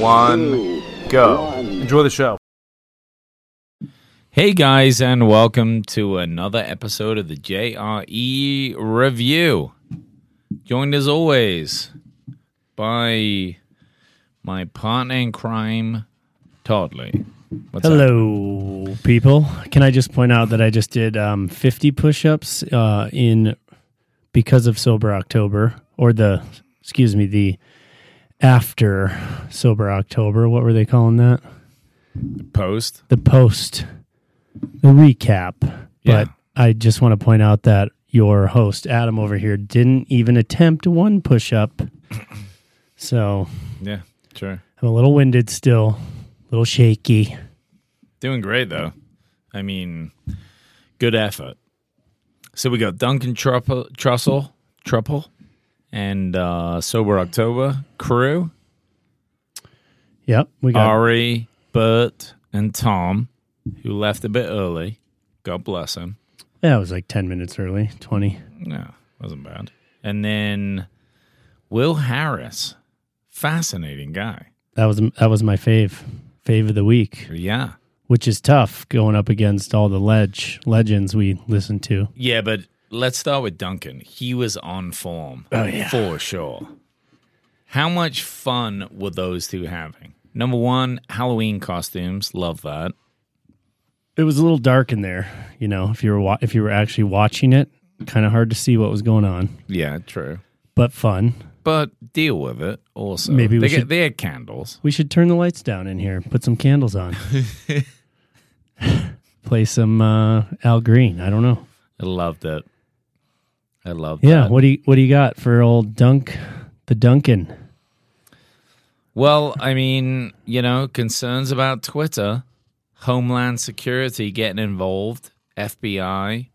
One, go. Enjoy the show. Hey guys, and welcome to another episode of the JRE Review. Joined as always by my partner in crime, Toddley. What's up? Hello, people. Can I just point out that I just did um, 50 push-ups uh, in because of sober October, or the excuse me, the after sober October. What were they calling that? Post. The post, the recap. Yeah. But I just want to point out that your host Adam over here didn't even attempt one push-up. So Yeah, sure. I'm a little winded still, a little shaky. Doing great though. I mean, good effort. So we got Duncan Trussell, Trussell, Truppel, and uh, Sober October crew. Yep, we got Ari, Bert, and Tom, who left a bit early. God bless him. Yeah, it was like 10 minutes early, 20. No, wasn't bad. And then Will Harris, fascinating guy. That was that was my fave, fave of the week, Yeah, which is tough going up against all the ledge legends we listen to. yeah. But let's start with Duncan. He was on form, Oh, yeah. for sure. How much fun were those two having? Number one, Halloween costumes. Love that. It was a little dark in there, you know, if you were wa- if you were actually watching it, kind of hard to see what was going on, Yeah, true. but fun. But deal with it. Also, Maybe we they, get, they had candles. We should turn the lights down in here, put some candles on. Play some uh, Al Green. I don't know. I loved it. I loved Yeah, that. what do you what do you got for old Dunk the Duncan? Well, I mean, you know, concerns about Twitter, Homeland Security getting involved, FBI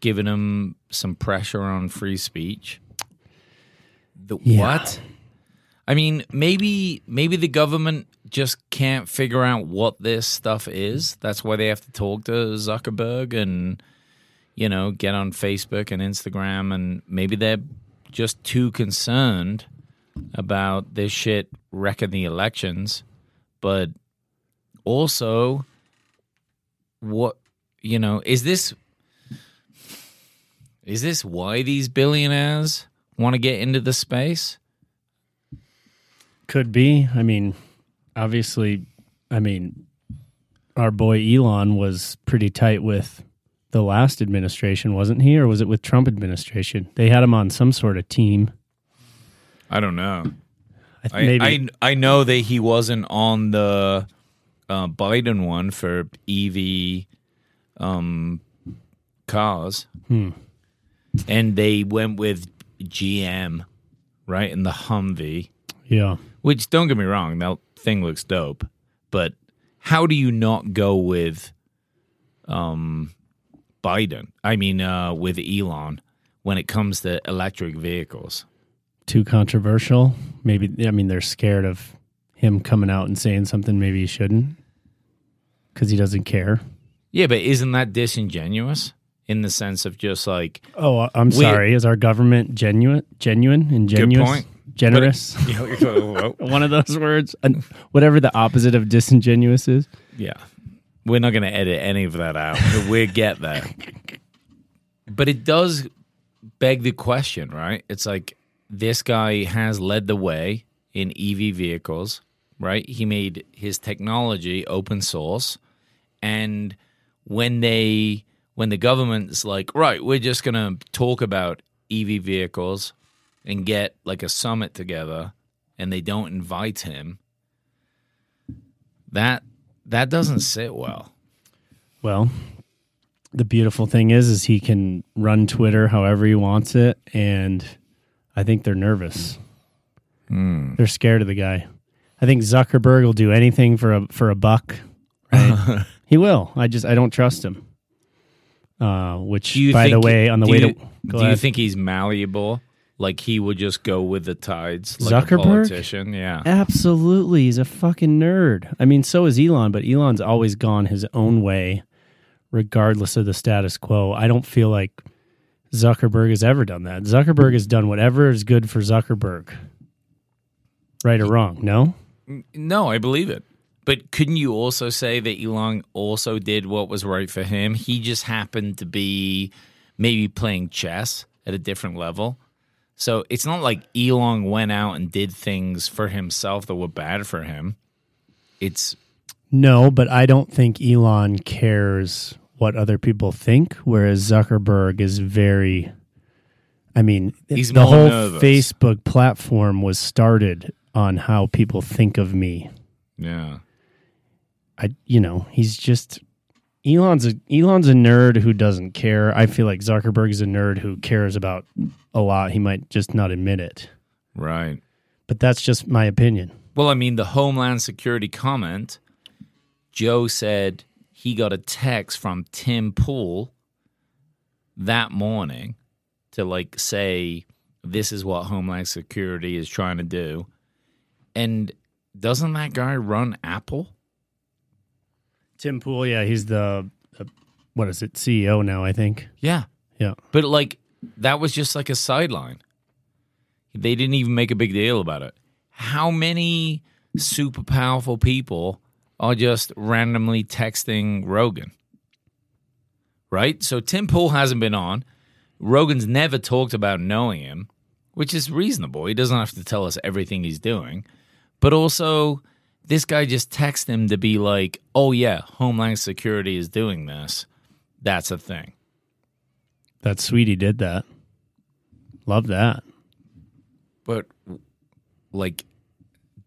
giving them some pressure on free speech. The Yeah. what? I mean, maybe maybe the government just can't figure out what this stuff is. That's why they have to talk to Zuckerberg and you know, get on Facebook and Instagram and maybe they're just too concerned about this shit wrecking the elections, but also what you know, is this is this why these billionaires want to get into the space? Could be. I mean, obviously, I mean, our boy Elon was pretty tight with the last administration, wasn't he? Or was it with Trump administration? They had him on some sort of team. I don't know. I th- I maybe I, I know that he wasn't on the uh, Biden one for EV um, cars, Hmm. and they went with GM, right, in the Humvee. yeah. Which don't get me wrong, that thing looks dope, but how do you not go with um Biden? I mean, uh, with Elon when it comes to electric vehicles. Too controversial. Maybe I mean they're scared of him coming out and saying something maybe he shouldn't because he doesn't care. Yeah, but isn't that disingenuous in the sense of just like Oh, I'm We- sorry. Is our government genuine, genuine, and genuous, point. generous? you know, One of those words, whatever the opposite of disingenuous is. yeah, we're not going to edit any of that out. we get there, but it does beg the question, right? It's like this guy has led the way in EV vehicles, right? He made his technology open source, and when they when the government's like, right, we're just going to talk about EV vehicles and get like a summit together, and they don't invite him, that that doesn't sit well. Well, the beautiful thing is, is he can run Twitter however he wants it, and I think they're nervous. They're scared of the guy. I think Zuckerberg will do anything for a for a buck. Right? he will. I just I don't trust him. Uh, which, you by the way, on the way you, to go do you think he's malleable? Like he would just go with the tides, like Zuckerberg? a politician? Yeah. Absolutely, he's a fucking nerd. I mean, so is Elon, but Elon's always gone his own way, regardless of the status quo. I don't feel like Zuckerberg has ever done that. Zuckerberg has done whatever is good for Zuckerberg, right or wrong. No, No, I believe it. But couldn't you also say that Elon also did what was right for him? He just happened to be maybe playing chess at a different level. So it's not like Elon went out and did things for himself that were bad for him. It's no, but I don't think Elon cares what other people think, whereas Zuckerberg is very. I mean, He's the whole nervous. Facebook platform was started on how people think of me. yeah. I you know, he's just Elon's a Elon's a nerd who doesn't care. I feel like Zuckerberg is a nerd who cares about a lot. He might just not admit it. Right. But that's just my opinion. Well, I mean, the Homeland Security comment, Joe said he got a text from Tim Pool that morning to like say, this is what Homeland Security is trying to do. And doesn't that guy run Apple? Tim Pool, yeah, he's the, the what is it, CEO now, I think. Yeah. Yeah. But like, that was just like a sideline. They didn't even make a big deal about it. How many super powerful people are just randomly texting Rogan? Right? So Tim Pool hasn't been on. Rogan's never talked about knowing him, which is reasonable. He doesn't have to tell us everything he's doing. But also, this guy just texts him to be like, oh, yeah, Homeland Security is doing this. That's a thing. That sweetie did that. Love that. But like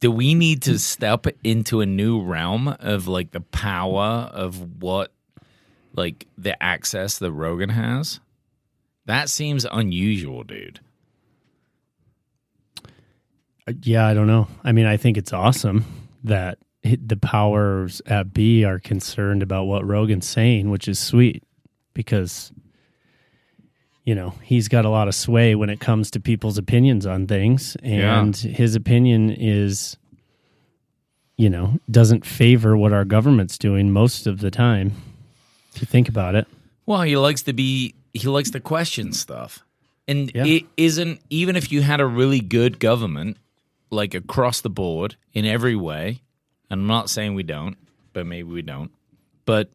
do we need to step into a new realm of like the power of what like the access that Rogan has? That seems unusual, dude. Uh, Yeah, I don't know. I mean, I think it's awesome that the powers at B are concerned about what Rogan's saying, which is sweet because, you know, he's got a lot of sway when it comes to people's opinions on things. And his opinion is, you know, doesn't favor what our government's doing most of the time. If you think about it. Well, he likes to be he likes to question stuff. And Yeah. it isn't even if you had a really good government, like across the board in every way, and I'm not saying we don't, but maybe we don't. But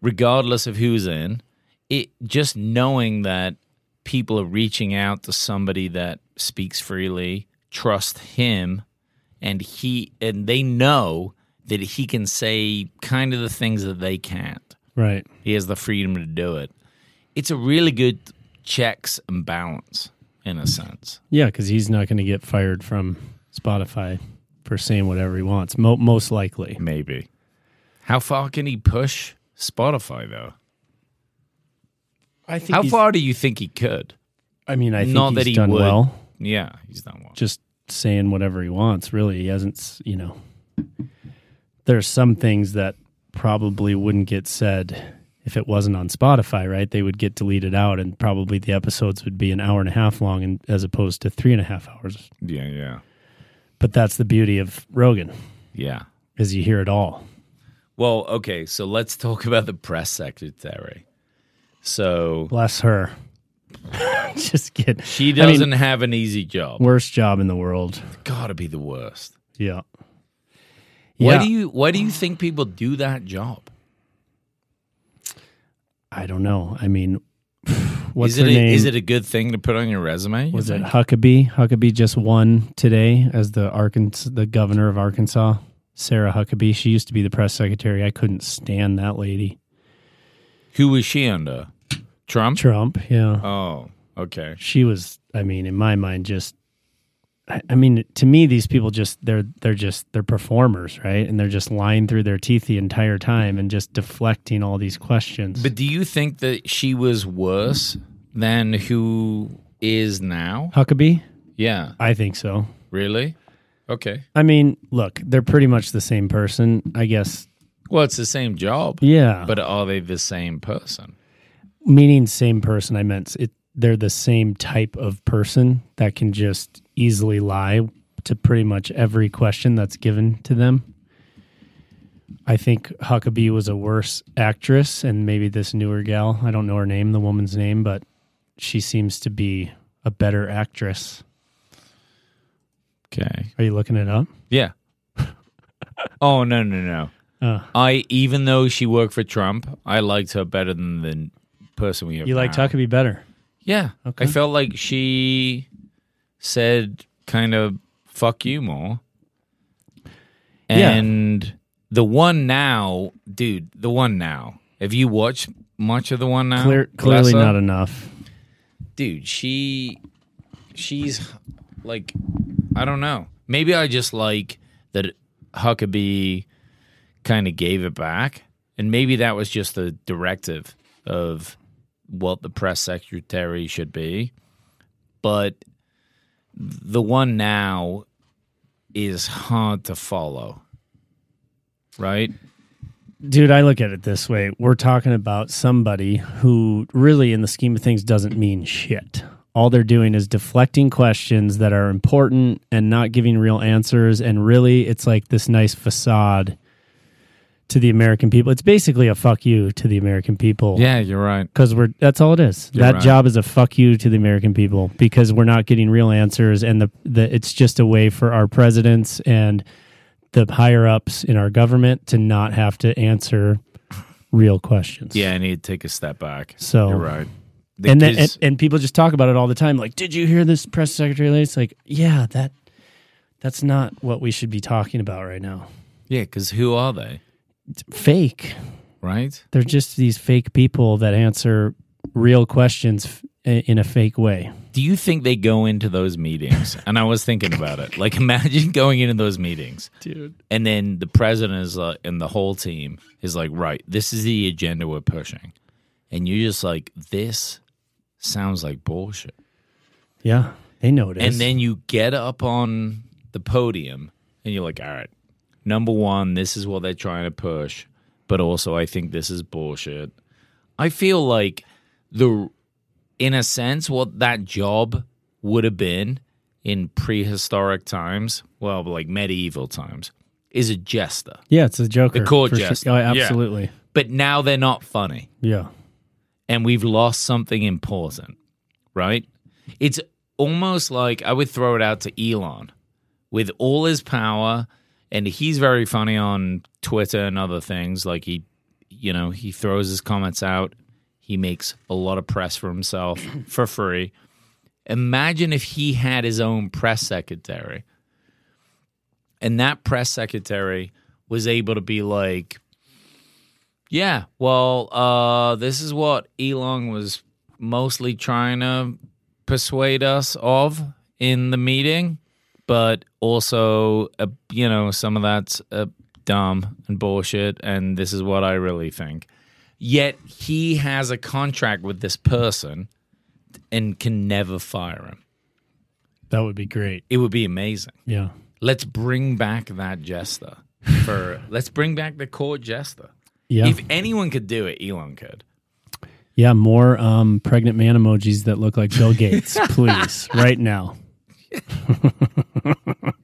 regardless of who's in, it just knowing that people are reaching out to somebody that speaks freely, trust him, and he and they know that he can say kind of the things that they can't. Right. He has the freedom to do it. It's a really good checks and balance in a sense. Yeah, because he's not going to get fired from Spotify for saying whatever he wants. Mo- most likely. Maybe. How far can he push Spotify though? I think. How far do you think he could? I mean, I think Not he's that he done would. well. Yeah, he's done well. Just saying whatever he wants. Really, he hasn't. You know, there's some things that probably wouldn't get said if it wasn't on Spotify. Right? They would get deleted out, and probably the episodes would be an hour and a half long, and as opposed to three and a half hours. Yeah, yeah. But that's the beauty of Rogan, Yeah. is you hear it all. Well, okay, so let's talk about the press secretary. So Bless her. Just kidding. she I mean, doesn't have an easy job. Worst job in the world. Gotta be the worst. Yeah. Why Yeah. do you why do you think people do that job? I don't know. I mean, what's is it her a, name? is it a good thing to put on your resume? you was it? Huckabee? Huckabee just won today as the Arkansas, the governor of Arkansas. Sarah Huckabee. She used to be the press secretary. I couldn't stand that lady. Who was she under? Trump? Trump. Yeah. Oh, okay. She was. I mean, in my mind, just. I mean, to me, these people just they're they're just they're performers, right? And they're just lying through their teeth the entire time and just deflecting all these questions. But do you think that she was worse than who is now? Huckabee, Yeah, I think so. really? Okay. I mean, look, they're pretty much the same person, I guess. Well, it's the same job. Yeah, But are they the same person? meaning same person. I meant it. They're the same type of person that can just easily lie to pretty much every question that's given to them. I think Huckabee was a worse actress, and maybe this newer gal, I don't know her name, the woman's name, but she seems to be a better actress. Okay. Are you looking it up? Yeah. oh no no no. Uh, I even though she worked for Trump, I liked her better than the person we have. you like now. Huckabee better? Yeah. Okay. I felt like she said kind of fuck you more. Yeah. And the one now, dude, the one now. Have you watched much of the one now? Clear, clearly not enough. Dude, she she's like I don't know. Maybe I just like that Huckabee kind of gave it back. And maybe that was just the directive of what the press secretary should be. But the one now is hard to follow. Right? Dude, I look at it this way. We're talking about somebody who really, in the scheme of things, doesn't mean shit. All they're doing is deflecting questions that are important and not giving real answers. And really, it's like this nice facade to the American people. It's basically a fuck you to the American people. Yeah, you're right. Because we're that's all it is. You're that right. job is a fuck you to the American people because we're not getting real answers and the, the it's just a way for our presidents and the higher ups in our government to not have to answer real questions. Yeah, I need to take a step back. So- you're right. And then and, and people just talk about it all the time. Like, did you hear this press secretary? It's like, yeah, that that's not what we should be talking about right now. yeah, because who are they? Fake. Right? They're just these fake people that answer real questions f- in a fake way. Do you think they go into those meetings? And I was thinking about it. Like, imagine going into those meetings, Dude. and then the president is uh, and the whole team is like, right, this is the agenda we're pushing, and you're just like, this sounds like bullshit. Yeah, they know it is. And then you get up on the podium, and you're like, all right, number one, this is what they're trying to push, but also I think this is bullshit. I feel like the in a sense, what that job would have been in prehistoric times, well, like medieval times, is a jester. yeah, it's a Joker. The court for sure. jester. Oh, Yeah. absolutely. But now they're not funny, Yeah. and we've lost something important, right? It's almost like I would throw it out to Elon with all his power, and he's very funny on Twitter and other things. Like he, you know, he throws his comments out. He makes a lot of press for himself for free. Imagine if he had his own press secretary, and that press secretary was able to be like, "Yeah, well, uh, this is what Elon was mostly trying to persuade us of in the meeting, but also, uh, you know, some of that's uh, dumb and bullshit, and this is what I really think. Yet he has a contract with this person and can never fire him. That would be great. It would be amazing. Yeah. Let's bring back that jester. For let's bring back the court jester. Yeah. If anyone could do it, Elon could. yeah. More um, pregnant man emojis that look like Bill Gates, please, right now.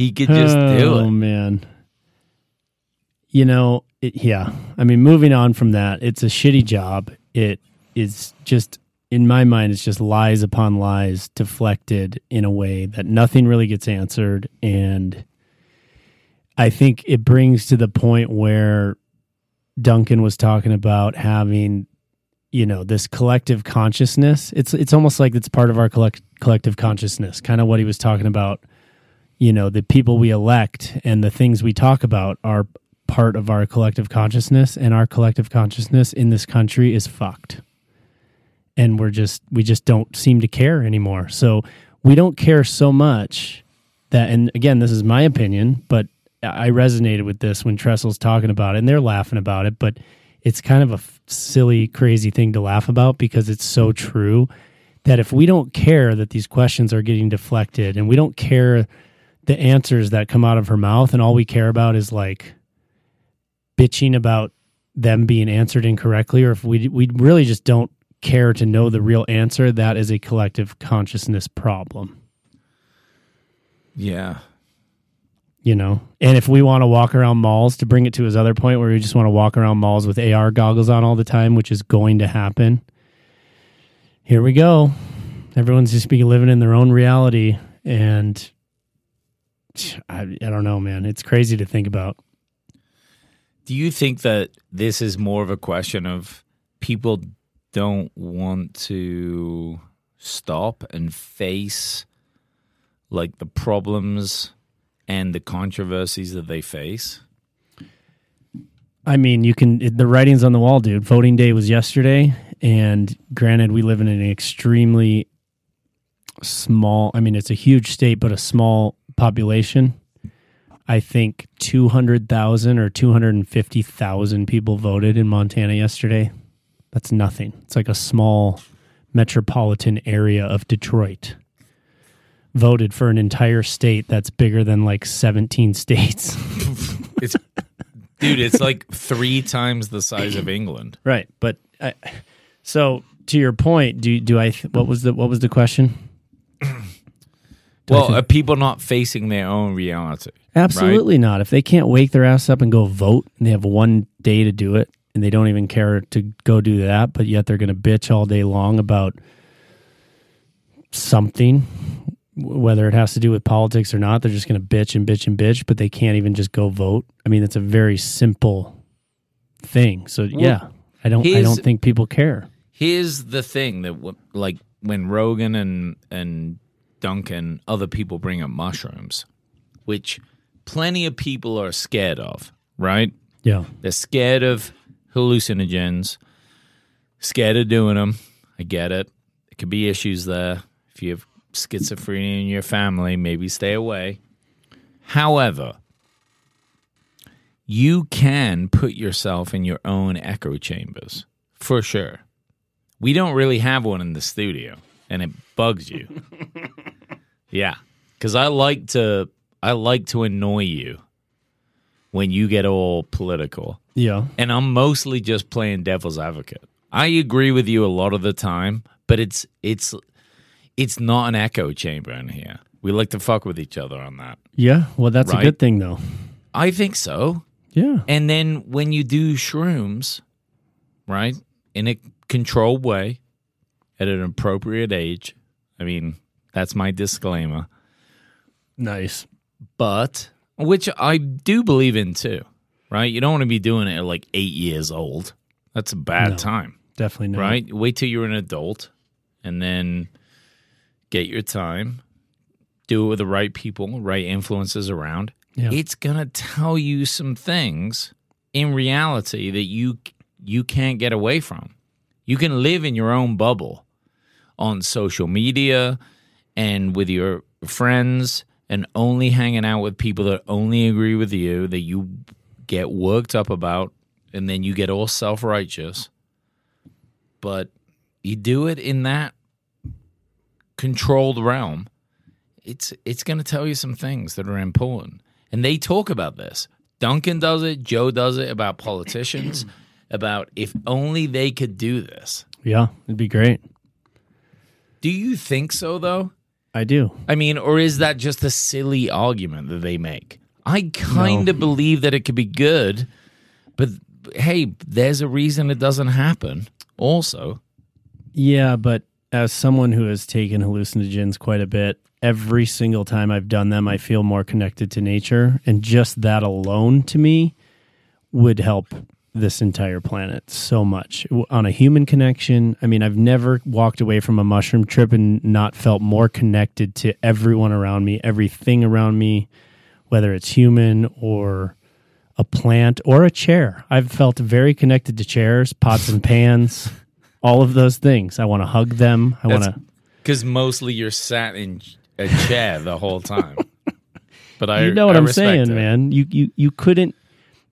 He could just do oh, it. man. You know, it, yeah. I mean, moving on from that, it's a shitty job. It is just, in my mind, it's just lies upon lies deflected in a way that nothing really gets answered. And I think it brings to the point where Duncan was talking about having, you know, this collective consciousness. It's it's almost like it's part of our collect, collective consciousness. Kind of what he was talking about. You know, the people we elect and the things we talk about are part of our collective consciousness, and our collective consciousness in this country is fucked. And we're just we just don't seem to care anymore. So we don't care so much that and again this is my opinion but i resonated with this when Trussell's talking about it and they're laughing about it but it's kind of a silly crazy thing to laugh about because it's so true that if we don't care that these questions are getting deflected and we don't care the answers that come out of her mouth, and all we care about is like bitching about them being answered incorrectly, or if we we really just don't care to know the real answer, that is a collective consciousness problem. Yeah. you know and if we want to walk around malls to bring it to his other point where we just want to walk around malls with ar goggles on all the time which is going to happen here we go everyone's just be living in their own reality and I, I don't know man it's crazy to think about Do you think that this is more of a question of people don't want to stop and face like the problems and the controversies that they face? I mean, you can. it- The writing's on the wall, dude. Voting day was yesterday, and granted, we live in an extremely small. I mean, it's a huge state, but a small population. I think two hundred thousand or two hundred and fifty thousand people voted in Montana yesterday. That's nothing. It's like a small metropolitan area of Detroit. Voted for an entire state that's bigger than like seventeen states. It's dude, it's like three times the size of England. Right, but I, so to your point, do do I? What was the what was the question? Well, are people not facing their own reality? Absolutely not. If they can't wake their ass up and go vote, and they have one day to do it, and they don't even care to go do that, but yet they're going to bitch all day long about something, whether it has to do with politics or not. They're just going to bitch and bitch and bitch, but they can't even just go vote. I mean, it's a very simple thing. So yeah, I don't. I don't think people care. Here's the thing that like when Rogan and and Duncan, other people bring up mushrooms, which plenty of people are scared of, right? Yeah. They're scared of hallucinogens, scared of doing them. I get it. It could be issues there. If you have schizophrenia in your family, maybe stay away. However, you can put yourself in your own echo chambers for sure. We don't really have one in the studio, and it bugs you. yeah, because I like to I like to annoy you when you get all political Yeah. and I'm mostly just playing devil's advocate. I agree with you a lot of the time, but it's it's it's not an echo chamber in here. We like to fuck with each other on that. Yeah. Well, that's Right. a good thing, though. I think so. Yeah. And then when you do shrooms, right, in a controlled way, at an appropriate age, I mean, that's my disclaimer. Nice. But which I do believe in too, right? You don't want to be doing it at like eight years old. That's a bad No. time. Definitely not. right? Wait till you're an adult and then get your time. Do it with the right people, right influences around. Yeah. It's gonna tell you some things in reality that you you can't get away from. You can live in your own bubble on social media and with your friends and only hanging out with people that only agree with you that you get worked up about and then you get all self-righteous. But you do it in that controlled realm it's it's going to tell you some things that are important. And they talk about this. Duncan does it. Joe does it about politicians about if only they could do this Yeah. It'd be great. do you think so though I do. i mean or is that just a silly argument that they make i kind of believe that it could be good but hey there's a reason it doesn't happen also Yeah, but as someone who has taken hallucinogens quite a bit, every single time I've done them, I feel more connected to nature. And just that alone to me would help this entire planet so much. On a human connection, I mean, I've never walked away from a mushroom trip and not felt more connected to everyone around me, everything around me, whether it's human or a plant or a chair. I've felt very connected to chairs, pots and pans, all of those things. I want to hug them. I want to. Because mostly you're sat in a chair the whole time. But I, You know what I I'm saying, it. man. You you you couldn't.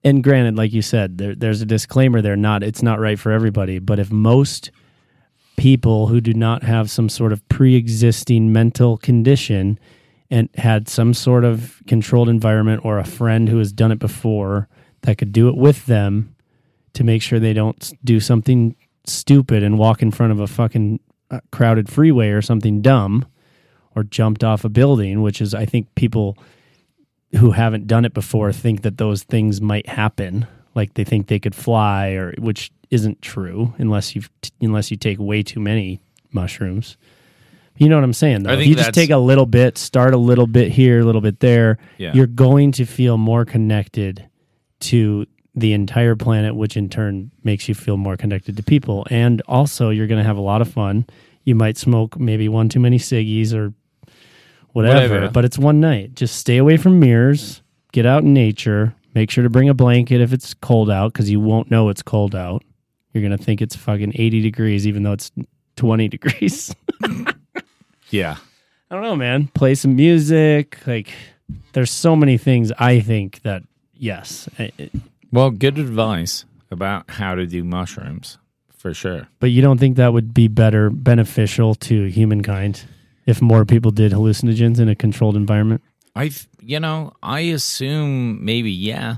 And granted, like you said, there, there's a disclaimer there. Not it's not right for everybody. But if most people who do not have some sort of pre-existing mental condition and had some sort of controlled environment or a friend who has done it before that could do it with them to make sure they don't do something stupid and walk in front of a fucking uh, crowded freeway or something dumb or jumped off a building, which is, I think, people who haven't done it before think that those things might happen. Like they think they could fly, or which isn't true unless you unless you take way too many mushrooms. You know what I'm saying? Though, if you just take a little bit, start a little bit here, a little bit there, Yeah. you're going to feel more connected to the entire planet, which in turn makes you feel more connected to people. And also, you're going to have a lot of fun. You might smoke maybe one too many ciggies or whatever, Whatever. but it's one night. Just stay away from mirrors, get out in nature, make sure to bring a blanket if it's cold out because you won't know it's cold out. You're going to think it's fucking 80 degrees, even though it's 20 degrees. Yeah. I don't know, man. Play some music. Like, there's so many things I think that, yes, I- I- Well, good advice about how to do mushrooms for sure. but you don't think that would be better, beneficial to humankind if more people did hallucinogens in a controlled environment? I, you know, I assume maybe yeah,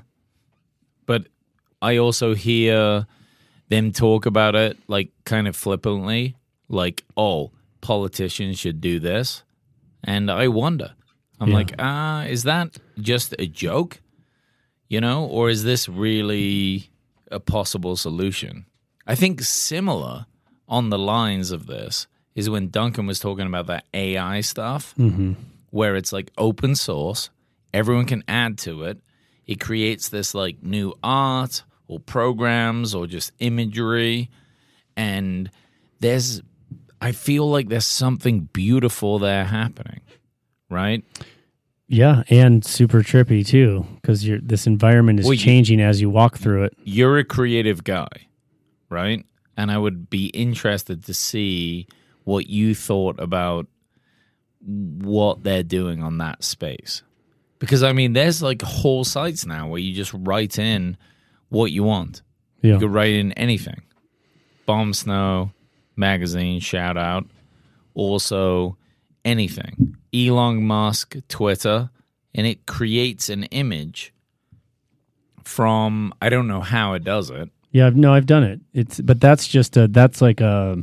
but I also hear them talk about it like kind of flippantly, like, oh, politicians should do this, and I wonder. I'm Yeah. like, ah, is that just a joke? You know, or is this really a possible solution? I think similar on the lines of this is when Duncan was talking about that AI stuff mm-hmm. where it's like open source, everyone can add to it. It creates this like new art or programs or just imagery. And there's, I feel like there's something beautiful there happening, right? Yeah, and super trippy too, because you're this environment is Well, you- changing as you walk through it. You're a creative guy, right? And I would be interested to see what you thought about what they're doing on that space. Because I mean, there's like whole sites now where you just write in what you want. Yeah, You could write in anything. Bomb Snow magazine shout out. Also anything. Elon Musk Twitter and it creates an image from I don't know how it does it. yeah. No, I've done it. It's but that's just a that's like a.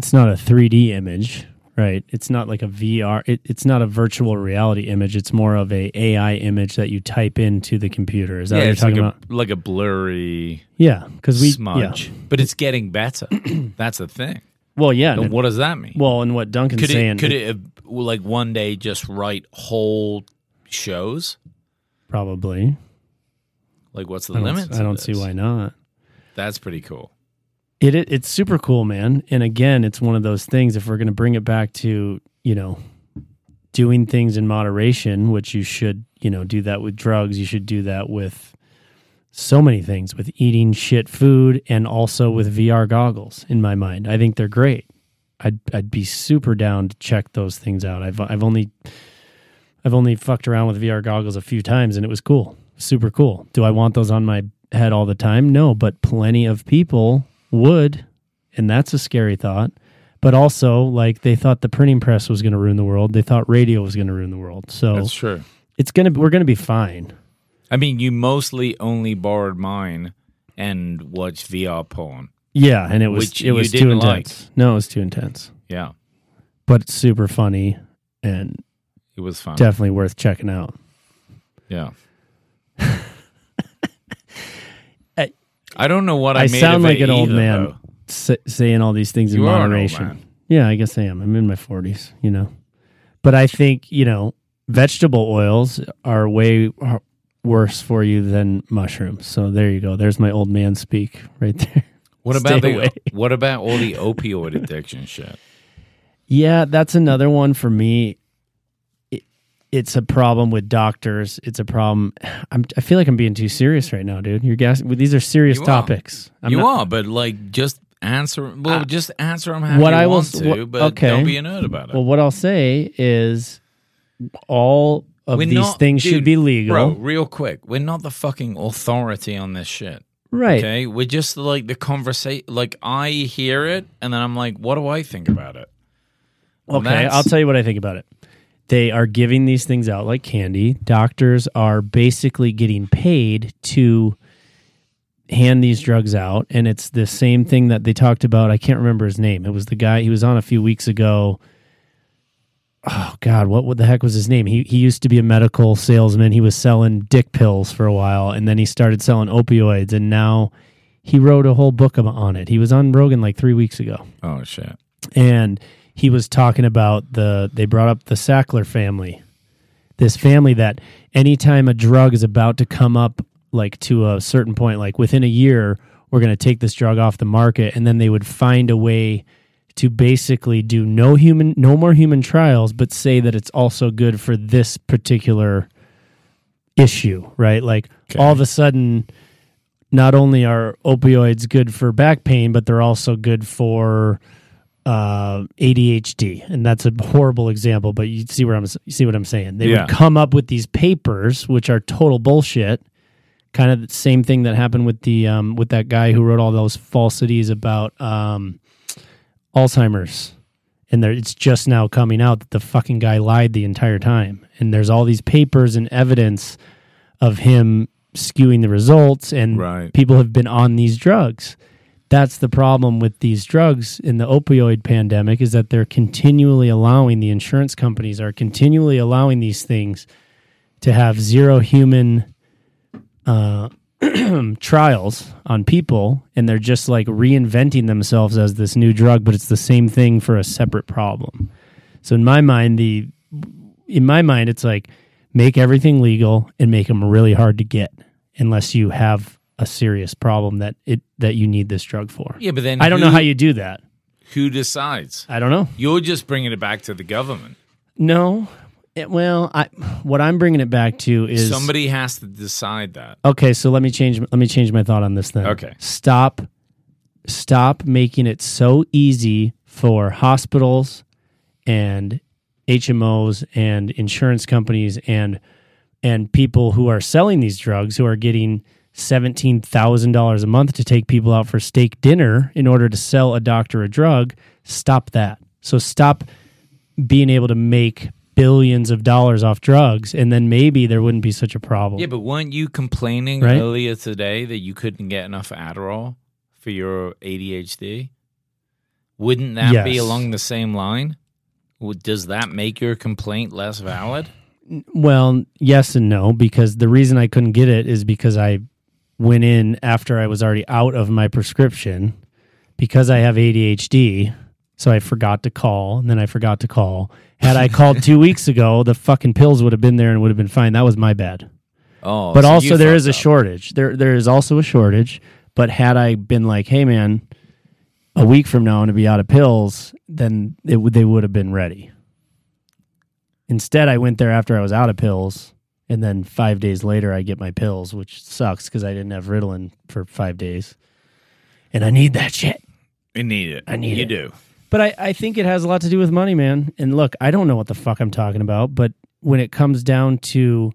It's not a 3D image, right? It's not like a VR. It, it's not a virtual reality image. It's more of a AI image that you type into the computer. Is that what you're talking like about? a like a blurry Yeah, because we smudge. Yeah. But it's getting better. That's the thing. Well, yeah. And what does that mean? well, and what Duncan's could saying, it could it uh, like one day just write whole shows? probably. Like what's the I limit? I don't see this? why not. That's pretty cool. It, it it's super cool, man. And again, it's one of those things. If we're going to bring it back to you know doing things in moderation, which you should you know do that with drugs, you should do that with so many things, with eating shit food, and also with VR goggles. In my mind, I think they're great. I'd I'd be super down to check those things out. I've I've only I've only fucked around with VR goggles a few times, and it was cool, super cool. Do I want those on my head all the time? No, but plenty of people would, and that's a scary thought. But also, like they thought the printing press was going to ruin the world. They thought radio was going to ruin the world. So That's true. it's gonna we're gonna be fine. I mean, you mostly only borrowed mine and watched VR porn. Yeah, and it was Which it was too didn't like. intense. No, it was too intense, Yeah, but it's super funny and it was fun. definitely worth checking out. yeah. I- don't know what I, I sound like an old either, man sa- saying all these things in You old moderation. Yeah, I guess I am. I'm in my 40s, you know. But I think, you know, vegetable oils are way worse for you than mushrooms. So there you go. There's my old man speak right there. What Stay about away. the, what about all the opioid addiction shit? Yeah, that's another one for me. It, it's a problem with doctors. It's a problem. I'm, I feel like I'm being too serious right now, dude. You're guessing. These are serious You topics. I'm you not- are, but like just answer. Well, just answer them how what you I want s- to, what- but okay. don't be a nerd about it. Well, what I'll say is all of We're these not- things should be legal. Bro, real quick, we're not the fucking authority on this shit. right. Okay, we're just like the conversation. Like I hear it, and then I'm like, what do I think about it? Well, Okay, I'll tell you what I think about it. They are giving these things out like candy. Doctors are basically getting paid to hand these drugs out and it's the same thing that they talked about. I can't remember his name. It was the guy he was on a few weeks ago. Oh god, what what the heck was his name? He he used to be a medical salesman. He was selling dick pills for a while and then he started selling opioids and now he wrote a whole book on it. He was on Rogan like 3 weeks ago Oh shit. and he was talking about the they brought up the Sackler family. This family that anytime a drug is about to come up like to a certain point like within a year we're going to take this drug off the market and then they would find a way to basically do no human no more human trials but say that it's also good for this particular issue, right? Like all of a sudden not only are opioids good for back pain, but they're also good for uh, ADHD, and that's a horrible example. But you see where I'm you see what I'm saying. They Yeah. would come up with these papers, which are total bullshit. Kind of the same thing that happened with the um, with that guy who wrote all those falsities about um, Alzheimer's, and there, it's just now coming out that the fucking guy lied the entire time. And there's all these papers and evidence of him skewing the results, and Right. people have been on these drugs. That's the problem with these drugs in the opioid pandemic is that they're continually allowing the insurance companies are continually allowing these things to have zero human uh, trials on people, and they're just like reinventing themselves as this new drug, but it's the same thing for a separate problem. So in my mind, the in my mind, it's like make everything legal and make them really hard to get, unless you have a serious problem that it that you need this drug for. Yeah, but then I don't know how you do that. Who decides? I don't know. You're just bringing it back to the government. No. It- well, I what I'm bringing it back to is Somebody has to decide that. Okay, so let me change let me change my thought on this then. Okay. Stop stop making it so easy for hospitals and HMOs and insurance companies and and people who are selling these drugs who are getting $17,000 a month to take people out for steak dinner in order to sell a doctor a drug. Stop that. So stop being able to make billions of dollars off drugs and then maybe there wouldn't be such a problem. Yeah, but weren't you complaining Right? earlier today that you couldn't get enough Adderall for your ADHD? Wouldn't that be along the same line? Does that make your complaint less valid? Well, yes and no, because the reason I couldn't get it is because I went in after I was already out of my prescription because I have ADHD. So I forgot to call, and then I forgot to call. Had I called two weeks ago, the fucking pills would have been there and would have been fine. That was my bad. Oh, but so also there is a up. shortage. There there is also a shortage. But had I been like, hey man, a week from now I'm gonna be out of pills, then it would they would have been ready. Instead, I went there after I was out of pills, and then five days later I get my pills, which sucks because I didn't have Ritalin for five days, and I need that shit. You need it. I need you it. You do. But I, I think it has a lot to do with money, man. And look, I don't know what the fuck I'm talking about, but when it comes down to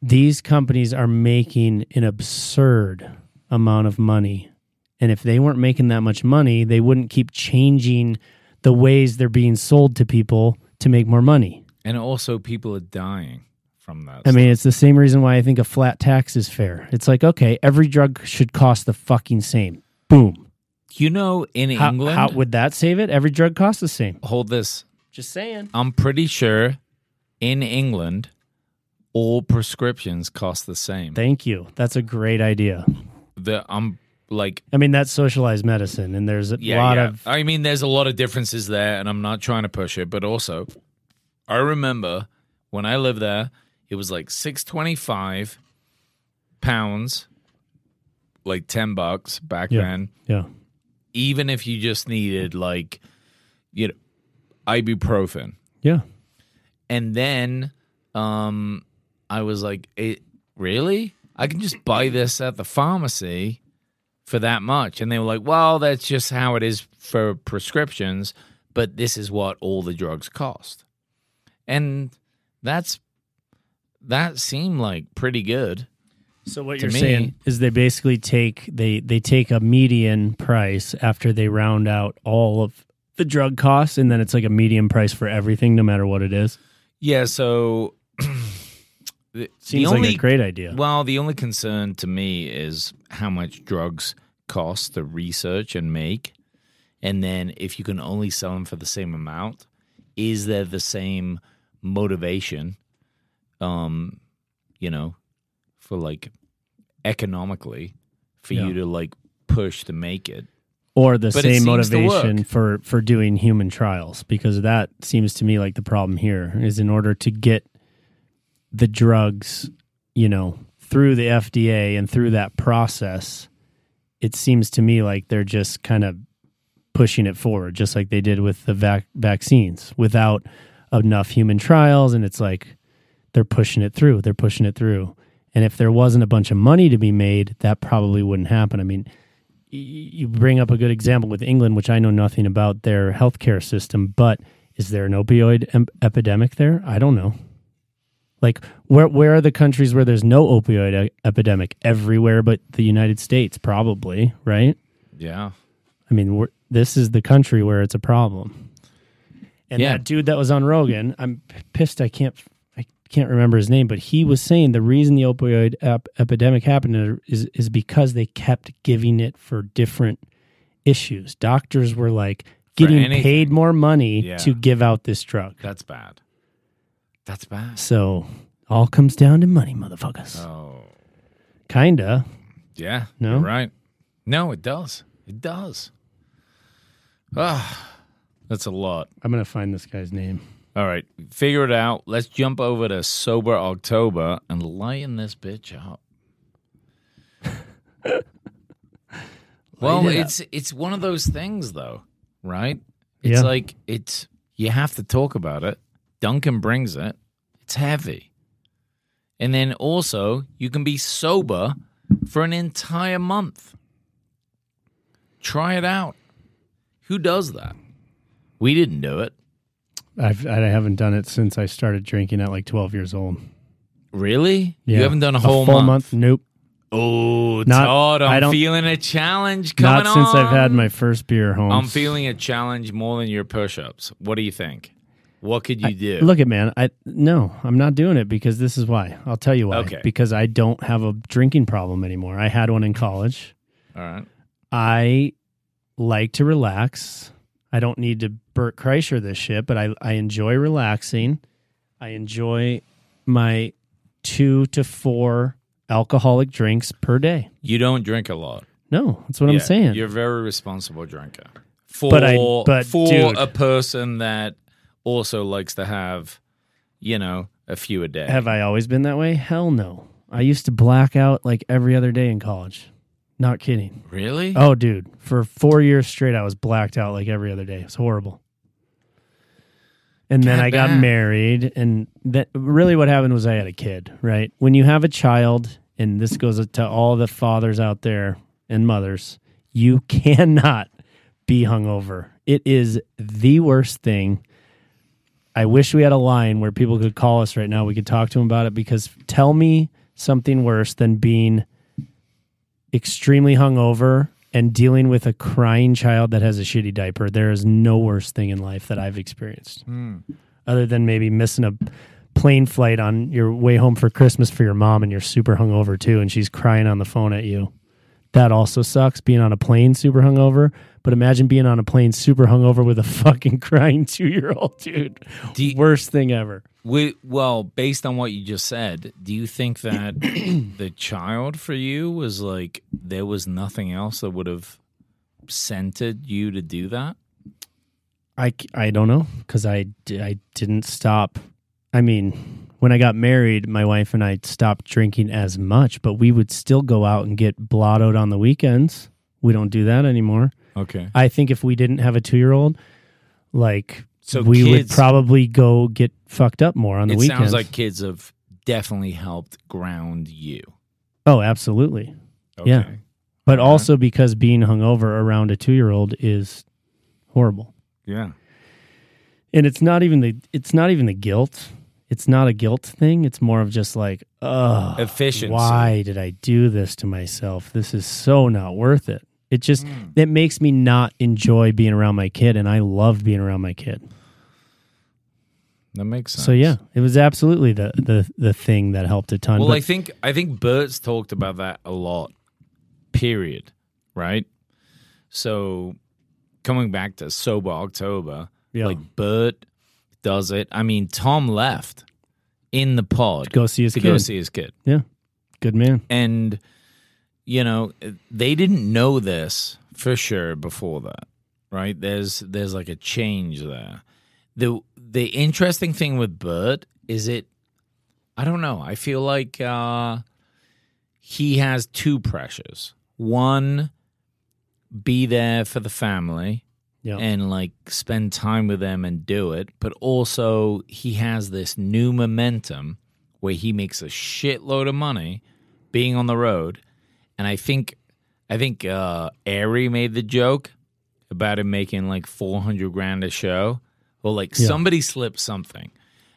these companies are making an absurd amount of money. And if they weren't making that much money, they wouldn't keep changing the ways they're being sold to people to make more money. And also, people are dying from that. I mean, it's the same reason why I think a flat tax is fair. It's like, okay, every drug should cost the fucking same. Boom. you know, in How, England, how would that save it? Every drug costs the same. hold this. Just saying. I'm pretty sure in England, all prescriptions cost the same. Thank you. That's a great idea. The I'm like I mean, that's socialized medicine, and there's a yeah, lot yeah. of I mean, there's a lot of differences there, and I'm not trying to push it, but also, I remember when I lived there, it was like six twenty five pounds, like ten bucks back Yeah. then. yeah, Even if you just needed like, you know, ibuprofen, yeah. and then, um, I was like, it really? I can just buy this at the pharmacy for that much. And they were like, well, that's just how it is for prescriptions, but this is what all the drugs cost. And that's that seemed like pretty good. So what you're me- saying is they basically take they they take a median price after they round out all of the drug costs, and then it's like a median price for everything, no matter what it is. Yeah, so the, Seems the only, like a great idea. Well, the only concern to me is how much drugs cost to research and make, and then if you can only sell them for the same amount, is there the same motivation? Um, you know, for like economically, for Yeah. you to like push to make it. or the But same motivation for for doing human trials because that seems to me like the problem here is in order to get the drugs you know through the FDA and through that process it seems to me like they're just kind of pushing it forward just like they did with the vac- vaccines without enough human trials and it's like they're pushing it through they're pushing it through and if there wasn't a bunch of money to be made that probably wouldn't happen i mean you bring up a good example with England, which I know nothing about their healthcare system, but is there an opioid em- epidemic there? I don't know. Like where where are the countries where there's no opioid e- epidemic? Everywhere but the United States, probably, right? Yeah. I mean, we're, this is the country where it's a problem. And Yeah. that dude that was on Rogan, I'm pissed. I can't, can't remember his name, but he was saying the reason the opioid ep- epidemic happened is is because they kept giving it for different issues. Doctors were like getting paid more money Yeah. to give out this drug. That's bad. That's bad. So all comes down to money, motherfuckers. Oh. Kinda. Yeah. No? you're right. No, it does. It does. Ah, that's a lot. I'm gonna find this guy's name. All right, figure it out. Let's jump over to sober October and lighten this bitch up. well, it's it's one of those things, though, right? It's Yeah. like it's you have to talk about it. Duncan brings it. It's heavy, and then also you can be sober for an entire month. Try it out. Who does that? We didn't do it. I've I haven't done it since I started drinking at like 12 years old. Really? Yeah. You haven't done a whole full month? Nope. Oh, Not- Todd, I I'm feeling a challenge coming Not since I've had my first beer home. I'm feeling a challenge more than your push-ups. What do you think? What could you do? Look at man, I no, I'm not doing it because this is why. I'll tell you why. Okay. Because I don't have a drinking problem anymore. I had one in college. All right. I like to relax. I don't need to Bert Kreischer this shit, but I, I enjoy relaxing. I enjoy my two to four alcoholic drinks per day. You don't drink a lot. No, that's what I'm saying. You're a very responsible drinker. For But I- but, for dude- a person that also likes to have, you know, a few a day. Have I always been that way? Hell no. I used to black out like every other day in college. Not kidding. really? Oh, dude, for four years straight, I was blacked out like every other day. It's horrible. And then God I got damn. married, and that really what happened was I had a kid. Right when you have a child, and this goes to all the fathers out there and mothers, you cannot be hungover. It is the worst thing. I wish we had a line where people could call us right now. We could talk to them about it because tell me something worse than being extremely hungover and dealing with a crying child that has a shitty diaper. There is no worse thing in life that I've experienced, hmm. other than maybe missing a plane flight on your way home for Christmas for your mom and you're super hungover too, and she's crying on the phone at you. That also sucks being on a plane super hungover. But imagine being on a plane super hungover with a fucking crying two year old dude. You- Worst thing ever. We, well, based on what you just said, do you think that the child for you was like there was nothing else that would have scented you to do that? I, I don't know because I, I didn't stop. I mean, when I got married, my wife and I stopped drinking as much, but we would still go out and get blottoed on the weekends. We don't do that anymore. Okay. I think if we didn't have a two year old, like So we would probably go get fucked up more on the it weekends. sounds like kids have definitely helped ground you. oh, absolutely. Okay. Yeah. But All right. also because being hungover around a two year old is horrible. Yeah. and it's not even the it's not even the guilt it's not a guilt thing it's more of just like oh Efficiency. why did i do this to myself this is so not worth it it just hmm. it makes me not enjoy being around my kid and i love being around my kid That makes sense. So yeah, it was absolutely the the the thing that helped a ton. Well, but I think I think Bert's talked about that a lot. Period. Right. So coming back to sober October, Yeah. like Bert does it. I mean, Tom left in the pod go see his to kid. go see his kid, Yeah, good man. and you know they didn't know this for sure before that, right? There's there's like a change there. the The interesting thing with Bert is it. I don't know. I feel like uh, he has two pressures. One, be there for the family Yeah, and like spend time with them and do it. But also, he has this new momentum where he makes a shitload of money being on the road. And I think, I think uh, Ari made the joke about him making like four hundred grand a show. Well, like Yeah. somebody slipped something.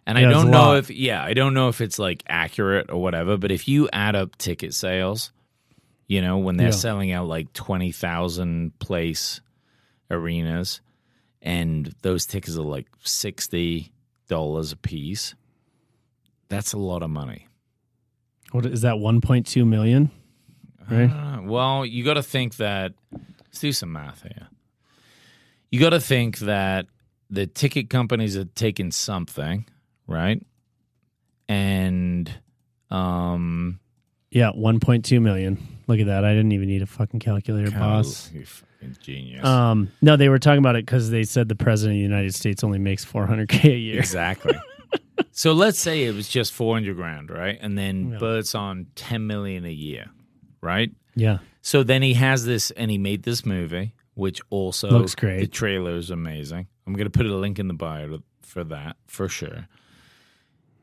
And Yeah, I don't know if yeah, I don't know if it's like accurate or whatever, but if you add up ticket sales, you know, when they're Yeah. selling out like 20,000 place arenas and those tickets are like $60 a piece, that's a lot of money. what is that? One point two million. Right. Uh, well, you got to think that. Let's do some math here. You got to think that the ticket companies are taking something, right? And um, Yeah, one point two million. Look at that. I didn't even need a fucking calculator, boss. you fucking genius. Um, no, they were talking about it because they said the president of the United States only makes four hundred k a year. Exactly. so let's say it was just 400 grand, right? And then Yeah. Bert's on 10 million a year, right? Yeah, So then he has this, and he made this movie, which also Looks great. The trailer is amazing. I'm going to put a link in the bio for that for sure.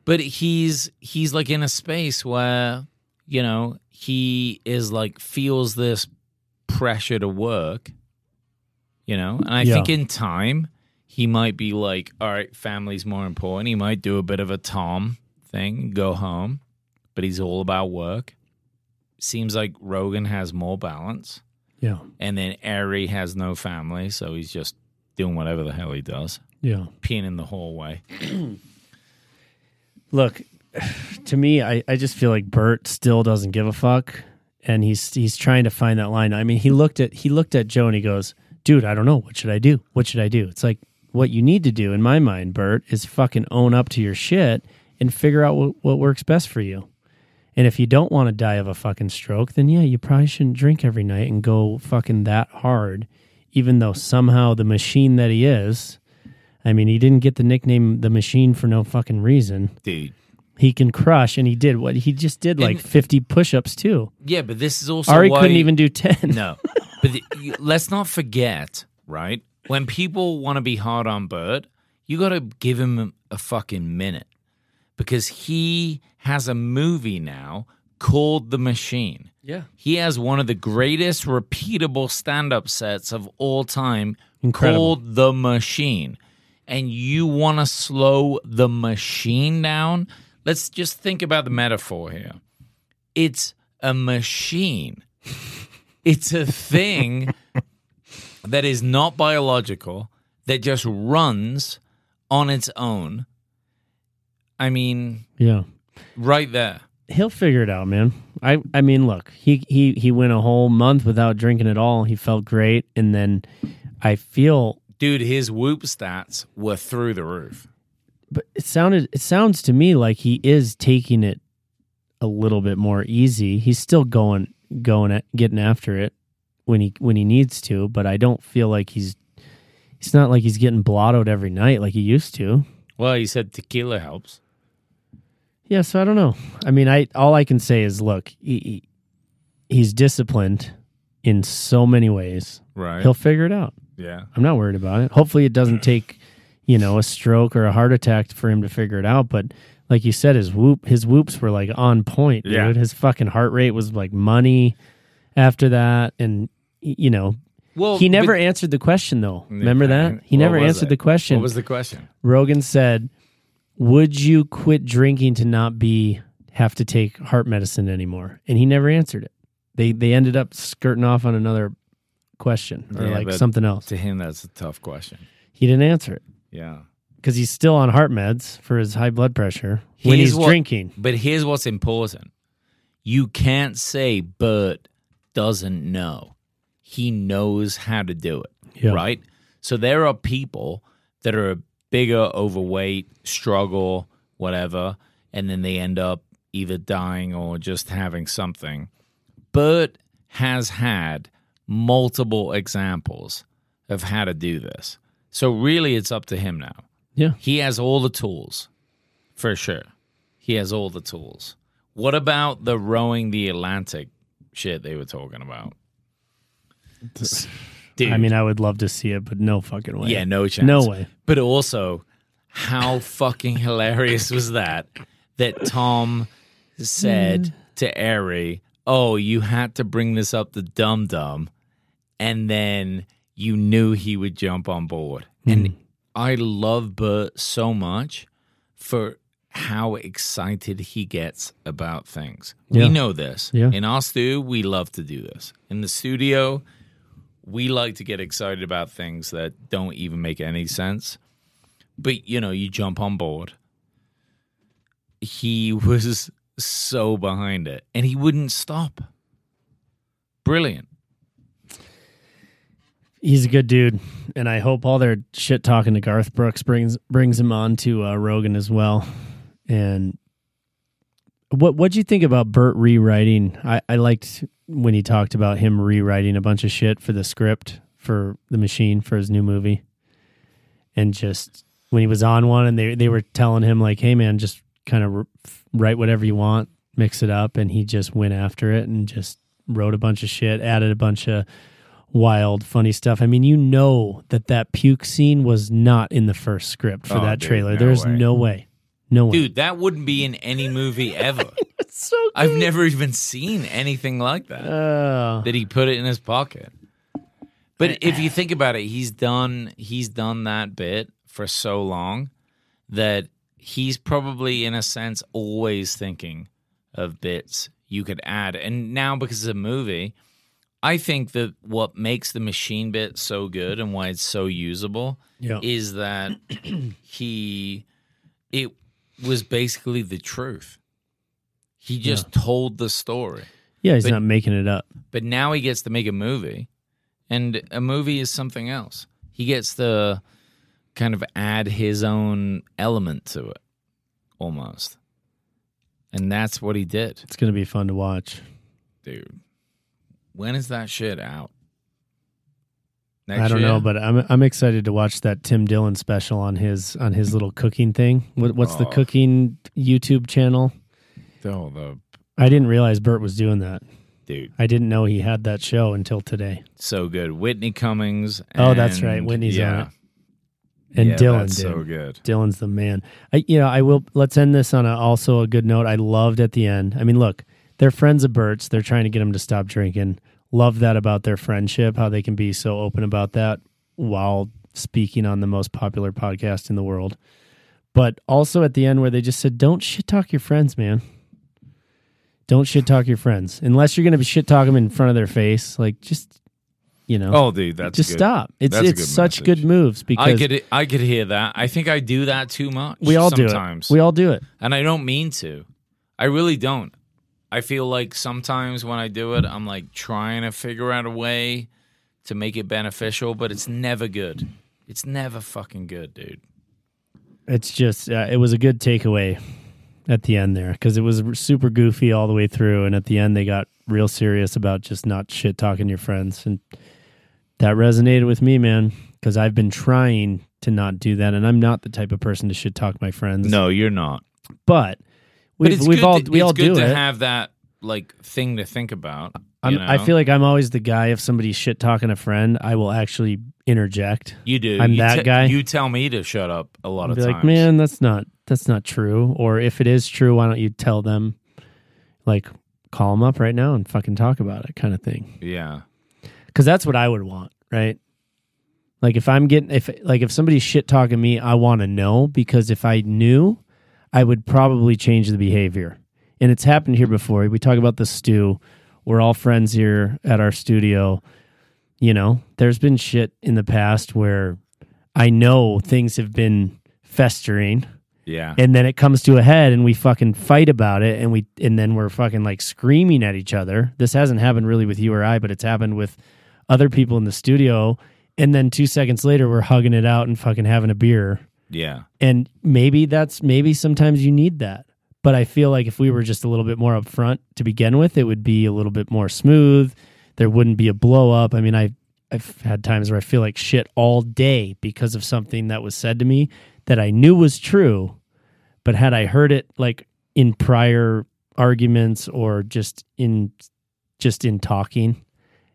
But he's he's like in a space where you know he is like feels this pressure to work, you know, and I Yeah. think in time he might be like, all right, family's more important. He might do a bit of a Tom thing, go home, but he's all about work seems like Rogan has more balance, yeah, and then Ari has no family, so he's just doing whatever the hell he does, yeah. peeing in the hallway. Look, to me, I, I just feel like Bert still doesn't give a fuck, and he's he's trying to find that line. I mean, he looked at he looked at Joe and he goes, "Dude, I don't know. What should I do? What should I do?" It's like what you need to do, in my mind, Bert, is fucking own up to your shit and figure out what, what works best for you. And if you don't want to die of a fucking stroke, then yeah, you probably shouldn't drink every night and go fucking that hard, even though somehow the machine that he is. I mean, he didn't get the nickname the machine for no fucking reason Dude. He can crush and he did what he just did like And- 50 push-ups too Yeah, but this is also ari why couldn't even do 10 No, but the, you, let's not forget, right? When people want to be hard on Bert, you got to give him a fucking minute because he has a movie now called The Machine. yeah He has one of the greatest repeatable stand up sets of all time Incredible. called The Machine. And you want to slow the machine down? Let's just think about the metaphor here. It's a machine, it's a thing that is not biological, that just runs on its own. I mean, yeah right there. he'll figure it out man i i mean look he he he went a whole month without drinking at all he felt great and then i feel Dude, his whoop stats were through the roof. But it sounded it sounds to me like he is taking it a little bit more easy he's still going going at getting after it when he when he needs to but i don't feel like he's it's not like he's getting blottoed every night like he used to Well, he said tequila helps. Yeah, so I don't know. I mean, I all I can say is, look, he, he- he's disciplined in so many ways. Right. He'll figure it out. yeah. I'm not worried about it. Hopefully, it doesn't take, you know, a stroke or a heart attack for him to figure it out. But like you said, his whoop, his whoops were like on point, dude. Yeah. His fucking heart rate was like money after that, and you know, Well, he never but- answered the question though. Remember that? He never answered it? the question. What was the question? Rogan said, "Would you quit drinking to not be have to take heart medicine anymore?" And he never answered it. They they ended up skirting off on another question or Yeah, like something else. To him, that's a tough question. He didn't answer it. Yeah. because he's still on heart meds for his high blood pressure when Here's he's what- drinking. But here's what's important. You can't say Bert doesn't know. He knows how to do it. Yeah. Right? So there are people that are bigger, overweight, struggle, whatever, and then they end up either dying or just having something. Bert has had multiple examples of how to do this. So really it's up to him now. Yeah. He has all the tools, for sure. He has all the tools. What about the rowing the Atlantic shit they were talking about? Dude, I mean, I would love to see it, but no fucking way. yeah, no chance. No way. But also, how fucking hilarious was that? That Tom said to Ari, "Oh, you had to bring this up the Dum Dum," and then you knew he would jump on board. And hmm. I love Bert so much for how excited he gets about things. Yeah. We know this. Yeah. In our stew, we love to do this. In the studio, we like to get excited about things that don't even make any sense. But you know, you jump on board. He was so behind it and he wouldn't stop. Brilliant. He's a good dude, and I hope all their shit talking to Garth Brooks brings brings him on to uh, Rogan as well. And what what'd you think about Bert rewriting? I, I liked when he talked about him rewriting a bunch of shit for the script for the machine for his new movie, and just when he was on one, and they they were telling him like, "Hey man, just kind of write whatever you want, mix it up," and he just went after it and just wrote a bunch of shit, added a bunch of wild, funny stuff. I mean, you know that that puke scene was not in the first script for Oh, that dude, trailer. no There's way. no way, no way. Dude, that wouldn't be in any movie ever. it's so I've never even seen anything like that. Uh, that he put it in his pocket. But if you think about it, he's done he's done that bit for so long that he's probably in a sense always thinking of bits you could add. And now because it's a movie, I think that what makes the machine bit so good and why it's so usable Yeah. is that he it was basically the truth. He just told the story. yeah, he's but- not making it up. But now he gets to make a movie, and a movie is something else. He gets to kind of add his own element to it, almost. And that's what he did, It's gonna be fun to watch. dude. When is that shit out? Next I don't year? know, but I'm I'm excited to watch that Tim Dillon special on his on his little cooking thing. What, what's the Oh. cooking YouTube channel? oh, the I didn't realize Bert was doing that. dude, I didn't know he had that show until today. so good. Whitney Cummings. Oh, that's right. Whitney's on it. And yeah, Dillon, that's dude. so good. Dillon's the man. I, you know, I will. Let's end this on a, also a good note. I loved at the end. I mean, look, they're friends of Bert's. They're trying to get him to stop drinking. Love that about their friendship. How they can be so open about that while speaking on the most popular podcast in the world. But also at the end where they just said, "Don't shit talk your friends, man. Don't shit talk your friends unless you're going to be shit talk them in front of their face. Like, just you know, Oh, dude, that's just good. stop. It's That's it's good such message. good moves because I could I could hear that. I think I do that too much. we all sometimes. do it. We all do it. and I don't mean to. I really don't. I feel like sometimes when I do it, I'm like trying to figure out a way to make it beneficial, but it's never good. It's never fucking good, dude. It's just uh, it was a good takeaway at the end there because it was super goofy all the way through, and at the end they got real serious about just not shit talking your friends, and that resonated with me, man. Because I've been trying to not do that, and I'm not the type of person to shit talk my friends. No, you're not. but But we've, it's we've good all to, we it's all good do to it. have that like thing to think about. I'm, you I feel like I'm always the guy. If somebody's shit talking a friend, I will actually interject. you do. I'm You that te- guy. You tell me to shut up a lot I'll of be times. like, man, that's not that's not true. Or if it is true, why don't you tell them? Like, call them up right now and fucking talk about it, kind of thing. Yeah. Because that's what I would want, right? Like if I'm getting if like if somebody's shit talking me, I want to know because if I knew, I would probably change the behavior. And it's happened here before. We talk about the stew. We're all friends here at our studio. You know, there's been shit in the past where I know things have been festering Yeah. and then it comes to a head and we fucking fight about it and we and then we're fucking like screaming at each other this hasn't happened really with you or i but it's happened with other people in the studio and then two seconds later we're hugging it out and fucking having a beer yeah. and maybe that's maybe sometimes you need that. But i feel like if we were just a little bit more upfront to begin with it would be a little bit more smooth. There wouldn't be a blow up. I mean i i've had times where i feel like shit all day because of something that was said to me that i knew was true but had i heard it like in prior arguments or just in just in talking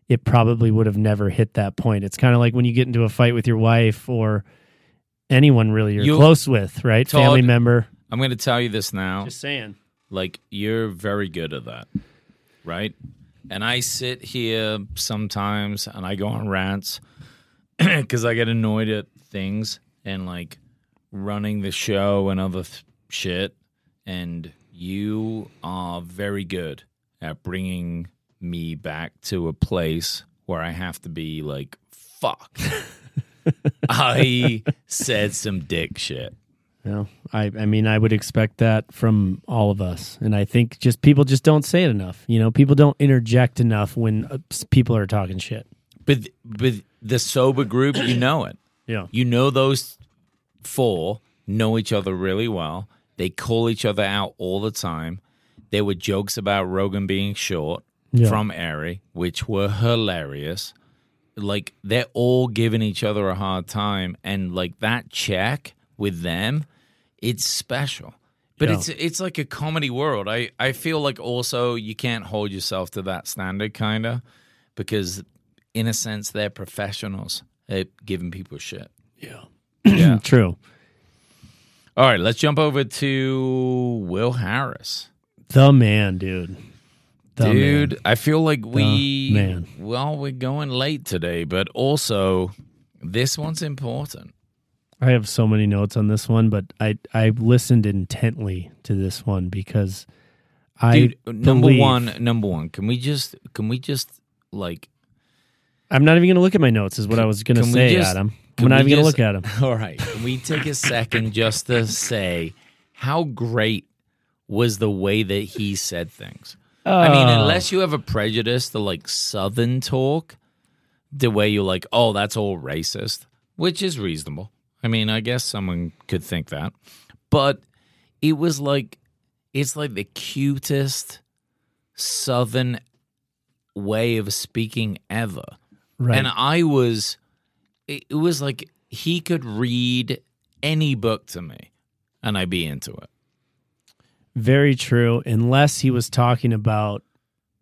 it probably would have never hit that point. It's kind of like when you get into a fight with your wife or anyone really you're You- close with right family member I'm going to tell you this now. just saying like you're very good at that, right? And I sit here sometimes and I go on rants because I get annoyed at things and like running the show and other th- shit. And you are very good at bringing me back to a place where I have to be like, fuck. I said some dick shit. No, I, I mean, I would expect that from all of us, and I think just people just don't say it enough. You know, people don't interject enough when uh, people are talking shit. But but the sober group, you know it. Yeah, You know those four know each other really well. They call each other out all the time. There were jokes about Rogan being short Yeah. from Ari, which were hilarious. Like they're all giving each other a hard time, and like that check with them, it's special. But Yeah. it's it's like a comedy world. I I feel like also you can't hold yourself to that standard, kind of, because in a sense they're professionals at giving people shit. yeah, Yeah. true. All right, let's jump over to Will Harris. The man, dude. The Dude, man. I feel like we man. well, we're going late today, but also this one's important. I have so many notes on this one, but I I listened intently to this one because I Dude, number believe- one, number one. Can we just can we just like I'm not even going to look at my notes. Is what I was going to say, just- Adam. can I'm not even going to look at him. All right. Can we take a second just to say how great was the way that he said things? I mean, Oh. unless you have a prejudice to like Southern talk, the way you're like, oh, that's all racist, which is reasonable. I mean, I guess someone could think that. But it was like, it's like the cutest Southern way of speaking ever. right. And I was, it it was like he could read any book to me and I'd be into it. Very true. Unless he was talking about,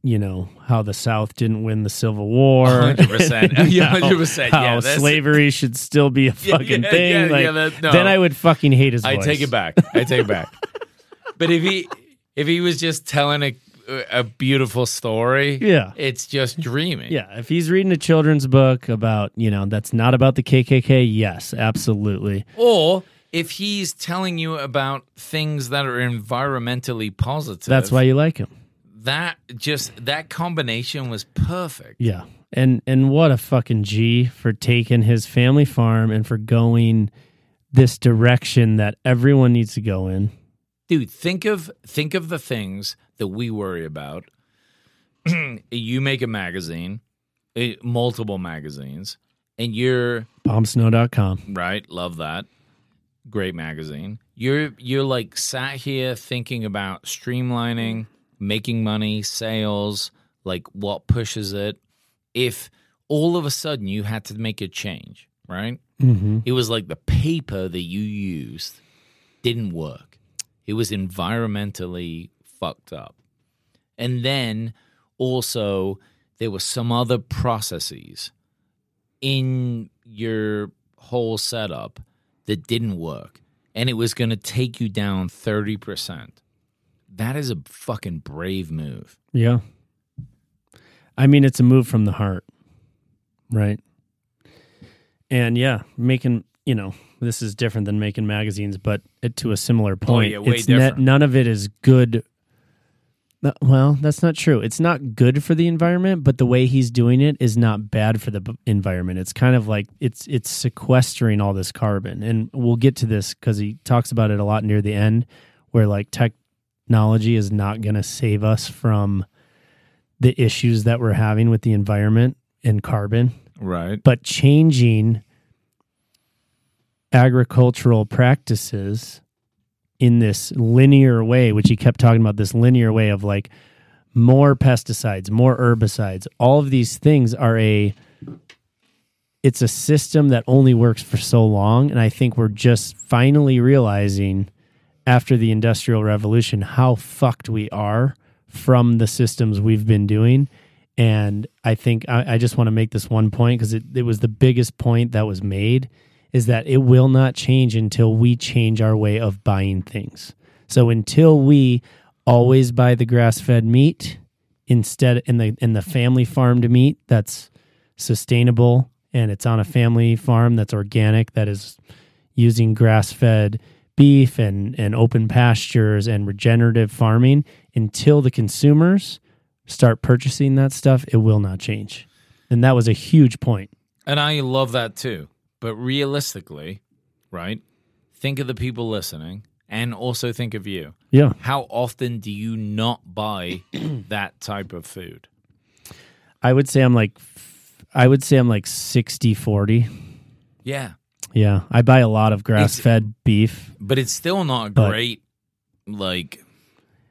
you know, how the South didn't win the Civil War. 100%. Yeah, How- 100%. How Yeah, slavery should still be a fucking yeah, thing. yeah, like, yeah, that- no. Then I would fucking hate his I voice. take it back. I take it back. but if he if he was just telling a a beautiful story, Yeah. it's just dreaming. Yeah, if he's reading a children's book about, you know, that's not about the KKK, yes, absolutely. Or if he's telling you about things that are environmentally positive, That's why you like him. that just that combination was perfect. Yeah. And and what a fucking G for taking his family farm and for going this direction that everyone needs to go in. dude think of think of the things that we worry about you make a magazine eh, multiple magazines and you're Bombsnow.com. right love that great magazine you're you're like sat here thinking about streamlining making money sales like what pushes it if all of a sudden you had to make a change right Mm-hmm. it was like the paper that you used didn't work. It was environmentally fucked up. And then also there were some other processes in your whole setup that didn't work. And it was going to take you down 30%. That is a fucking brave move. Yeah. I mean, it's a move from the heart, right? And yeah, making, you know, this is different than making magazines, but it, to a similar point, Oh, yeah, way it's ne- none of it is good Well, that's not true. It's not good for the environment, but the way he's doing it is not bad for the b- environment. It's kind of like it's it's sequestering all this carbon, and we'll get to this because he talks about it a lot near the end, where like technology is not going to save us from the issues that we're having with the environment and carbon, Right. but changing agricultural practices in this linear way, which he kept talking about this linear way of like more pesticides, more herbicides. All of these things are a it's a system that only works for so long. And I think we're just finally realizing after the industrial revolution how fucked we are from the systems we've been doing. And I think I, I just want to make this one point because it, it was the biggest point that was made is that it will not change until we change our way of buying things. So until we always buy the grass fed meat instead in the in the family farmed meat that's sustainable and it's on a family farm that's organic that is using grass fed beef and, and open pastures and regenerative farming until the consumers start purchasing that stuff, it will not change. And that was a huge point. And I love that too. But realistically, right? Think of the people listening and also think of you. Yeah. How often do you not buy that type of food? I would say I'm like I would say I'm like 60 40. Yeah. Yeah. I buy a lot of grass fed beef. But it's still not But- great. Like,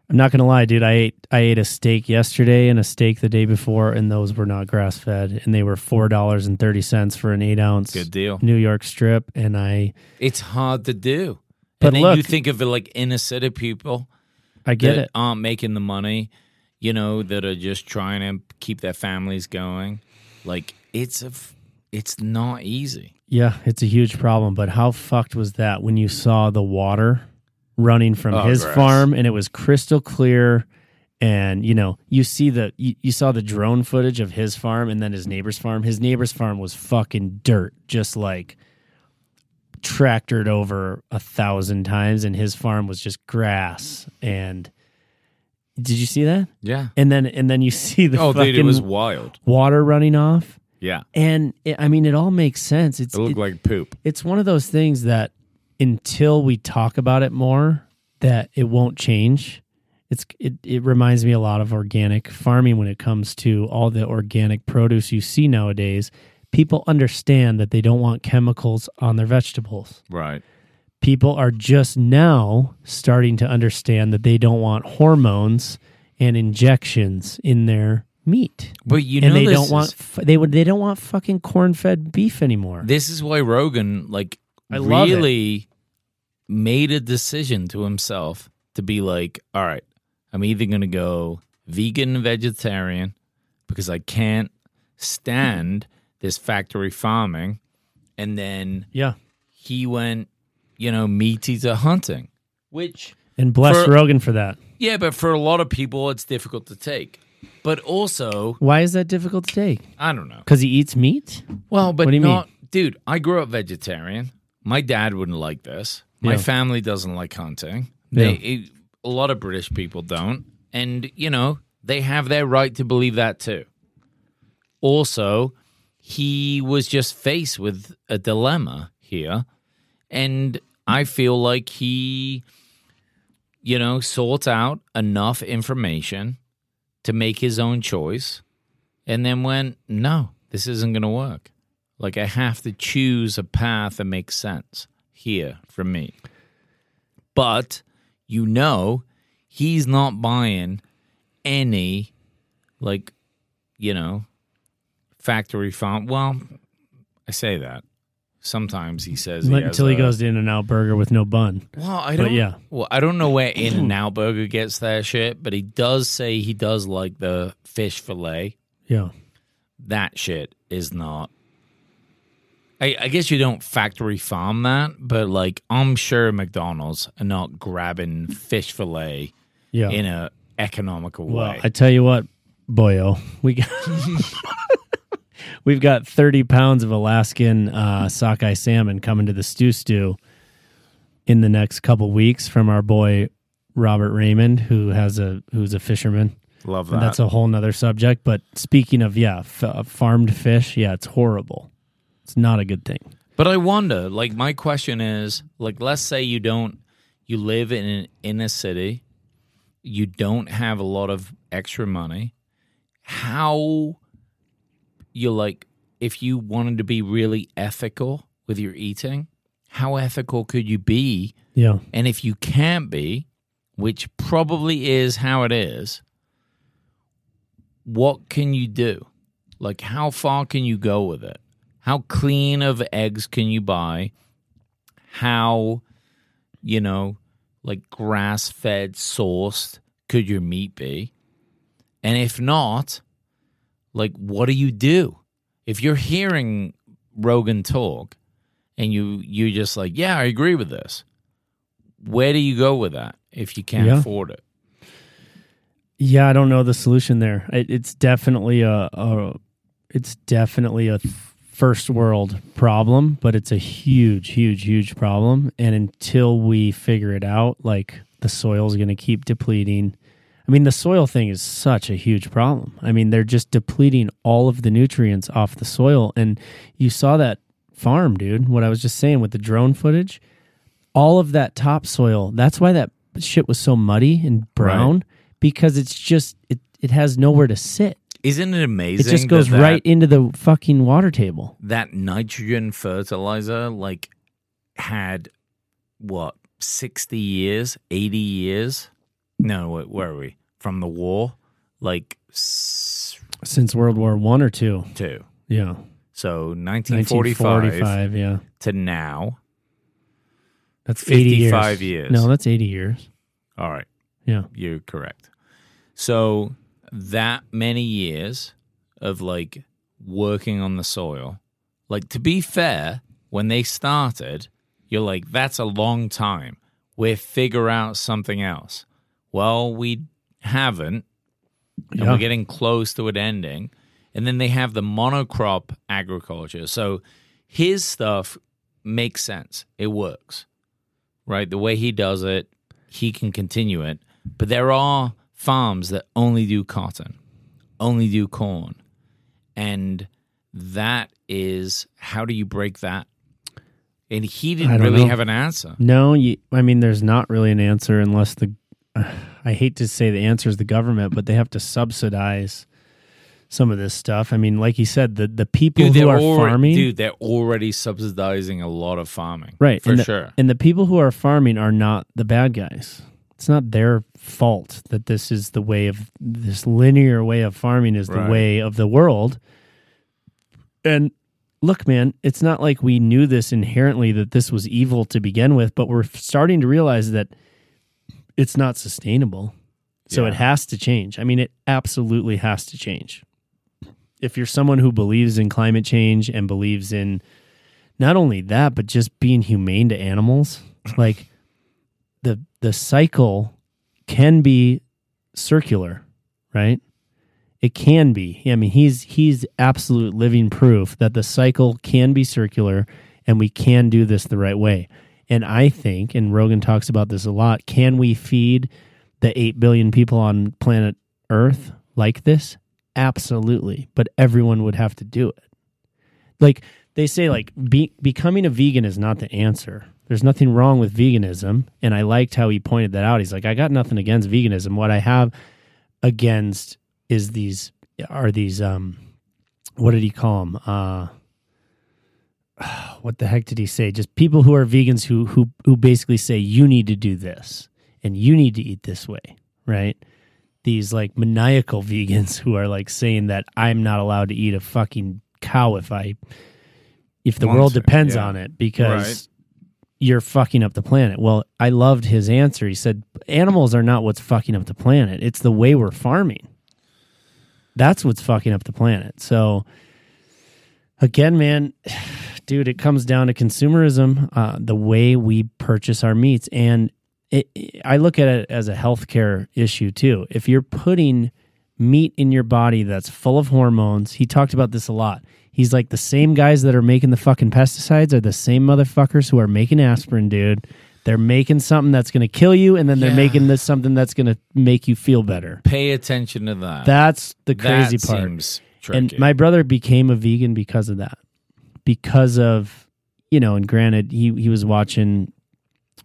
I'm not gonna lie, dude. I ate I ate a steak yesterday and a steak the day before, and those were not grass fed, and they were four dollars and thirty cents for an eight ounce good deal. New York strip. And I It's hard to do. But and then look- you think of it like inner city people I get that it. aren't making the money, you know, that are just trying to keep their families going. Like, it's a, f- it's not easy. Yeah, it's a huge problem. But how fucked was that when you saw the water running from Oh, his gross. farm and it was crystal clear? And you know, you see the you, you saw the drone footage of his farm and then his neighbor's farm. His neighbor's farm was fucking dirt, just like tractored over a thousand times, and his farm was just grass. And did you see that? Yeah. And then and then you see the Oh, fucking dude, it was wild. water running off. Yeah. And it, I mean, it all makes sense. It's It looked it- like poop. it's one of those things that until we talk about it more that it won't change. It's it, it reminds me a lot of organic farming when it comes to all the organic produce you see nowadays. People understand that they don't want chemicals on their vegetables. Right. people are just now starting to understand that they don't want hormones and injections in their meat. But you know, and they don't want is- they would they don't want fucking corn-fed beef anymore. This is why Rogan, like, I love really made a decision to himself to be like, all right, I'm either going to go vegan vegetarian because I can't stand this factory farming. And then yeah he went, you know, meat eater hunting, which, And bless For- Rogan for that. yeah, but for a lot of people, it's difficult to take. But also, Why is that difficult to take? I don't know. Because he eats meat? Well, but What do you mean? dude. I grew up vegetarian. My dad wouldn't like this. My Yeah. family doesn't like hunting. Yeah. It- a lot of British people don't, and you know they have their right to believe that too. Also, he was just faced with a dilemma here, and I feel like he, you know, sought out enough information to make his own choice, and then went, "No, this isn't going to work." Like I have to choose a path that makes sense here for me. But you know, he's not buying any like you know factory farm. Well, I say that. Sometimes he says he until he a- goes to In and Out Burger with no bun. Well, I don't. yeah. Well, I don't know where In and Out Burger gets their shit, but he does say he does like the fish fillet. Yeah. that shit is not. I, I guess you don't factory farm that, but like I'm sure McDonald's are not grabbing fish fillet Yeah. in a economical well, way. I tell you what, boyo, we got we've got thirty pounds of Alaskan uh, sockeye salmon coming to the stew stew in the next couple weeks from our boy Robert Raymond, who has a who's a fisherman. Love And that. that's a whole nother subject. But speaking of yeah, f- uh, farmed fish, yeah, it's horrible. It's not a good thing. But I wonder, like, my question is, like, let's say you don't, you live in an inner city, you don't have a lot of extra money. How you're like, if you wanted to be really ethical with your eating, how ethical could you be? Yeah, And if you can't be, which probably is how it is, what can you do? Like, how far can you go with it? How clean of eggs can you buy? How, you know, like grass fed, sourced could your meat be? And if not, like, what do you do? If you're hearing Rogan talk and you, you're just like, yeah, I agree with this, where do you go with that if you can't Yeah. afford it? yeah. I don't know the solution there. It, it's definitely a, a it's definitely a first world problem, but it's a huge, huge, huge problem. And until we figure it out, like the soil is going to keep depleting. I mean, the soil thing is such a huge problem. I mean, they're just depleting all of the nutrients off the soil. And you saw that farm, dude, what I was just saying with the drone footage, all of that topsoil, that's why that shit was so muddy and brown because it's just, it, it has nowhere to sit. Isn't it amazing? It just goes that that- right into the fucking water table. that nitrogen fertilizer like had what 60 years 80 years no wait, where are we from the war like s- Since World War One or two. two Yeah. so 1945 1945, yeah. to now That's 80 years. 55 years. No, that's 80 years. all right Yeah. you're correct so that many years of like working on the soil. Like to be fair when they started you're like that's a long time. We figure out something else. Well we haven't and Yeah. we're getting close to it ending and then they have the monocrop agriculture. So his stuff makes sense. It works right? The way he does it he can continue it. But there are farms that only do cotton only do corn and that is how do you break that and he didn't really know. have an answer No, you, I mean, there's not really an answer unless the. I hate to say the answer is the government, but they have to subsidize some of this stuff. I mean, like you said, the, the people dude, who are alre- farming. dude they're already subsidizing a lot of farming right. for and the, sure And the people who are farming are not the bad guys. It's not their fault that this is the way of this linear way of farming is the way of the world. And look, man, it's not like we knew this inherently that this was evil to begin with, but we're starting to realize that it's not sustainable. So Yeah. it has to change. I mean, it absolutely has to change. If you're someone who believes in climate change and believes in not only that, but just being humane to animals, like the the cycle can be circular, right? It can be. I mean, he's he's absolute living proof that the cycle can be circular and we can do this the right way. And I think, and Rogan talks about this a lot, can we feed the 8 billion people on planet Earth like this? Absolutely. But everyone would have to do it. Like they say like be, becoming a vegan is not the answer. There's nothing wrong with veganism, and I liked how he pointed that out. He's like, I got nothing against veganism. What I have against is these are these um what did he call them? Uh what the heck did he say? Just people who are vegans who who who basically say you need to do this and you need to eat this way, right? These like maniacal vegans who are like saying that I'm not allowed to eat a fucking cow if I if the Want world depends yeah. on it because Right. You're fucking up the planet. Well, I loved his answer. He said animals are not what's fucking up the planet. It's the way we're farming. That's what's fucking up the planet. So again, man, dude, it comes down to consumerism, uh, the way we purchase our meats, and it, I look at it as a healthcare issue too. If you're putting meat in your body that's full of hormones, he talked about this a lot. He's like the same guys that are making the fucking pesticides are the same motherfuckers who are making aspirin, dude. They're making something that's going to kill you, and then they're Yeah. making this something that's going to make you feel better. Pay attention to that. That's the crazy that part. Seems tricky. And my brother became a vegan because of that. Because of, you know, and granted, he, he was watching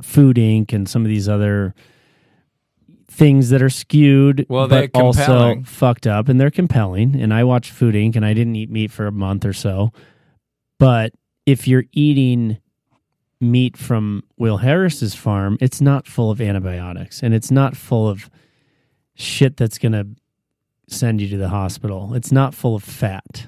Food Inc. and some of these other things that are skewed, Well, but also fucked up, and they're compelling. And I watched Food Inc. and I didn't eat meat for a month or so. But if you're eating meat from Will Harris's farm, it's not full of antibiotics and it's not full of shit that's going to send you to the hospital. It's not full of fat.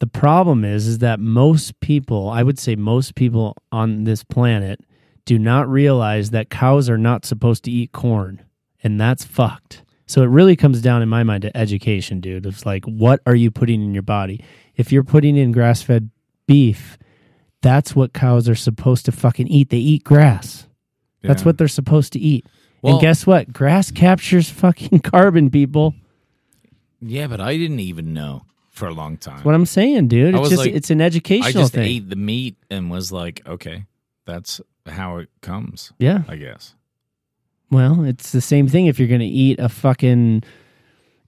The problem is is that most people, I would say most people on this planet do not realize that cows are not supposed to eat corn and that's fucked. So it really comes down in my mind to education, dude. It's like what are you putting in your body? If you're putting in grass-fed beef, that's what cows are supposed to fucking eat. They eat grass. That's Yeah. what they're supposed to eat. Well- and guess what? Grass captures fucking carbon, people. yeah, but I didn't even know for a long time. What I'm saying, dude. I It's just like- it's an educational thing. I just thing. ate the meat and was like, okay, that's how it comes. Yeah. I guess. Well, it's the same thing if you're going to eat a fucking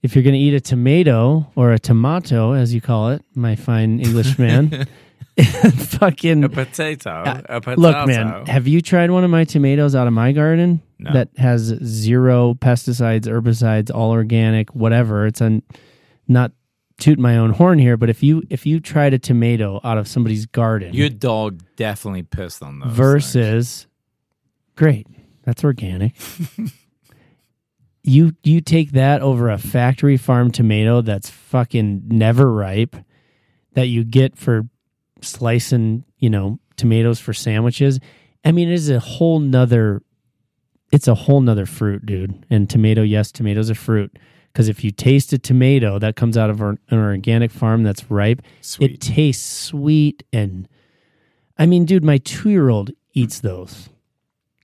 if you're going to eat a tomato or a tomato as you call it, my fine Englishman. fucking A potato. Uh, a potato. Look, man, have you tried one of my tomatoes out of my garden No. that has zero pesticides, herbicides, all organic, whatever? It's a not toot my own horn here, but if you if you tried a tomato out of somebody's garden Your dog definitely pissed on those. things. versus great, that's organic. you you take that over a factory farm tomato that's fucking never ripe that you get for slicing, you know, tomatoes for sandwiches. I mean, it is a whole nother it's a whole nother fruit, dude. And tomato, yes, tomatoes are fruit. Because if you taste a tomato that comes out of an an organic farm that's ripe, it tastes sweet and I mean, dude, my two year old eats those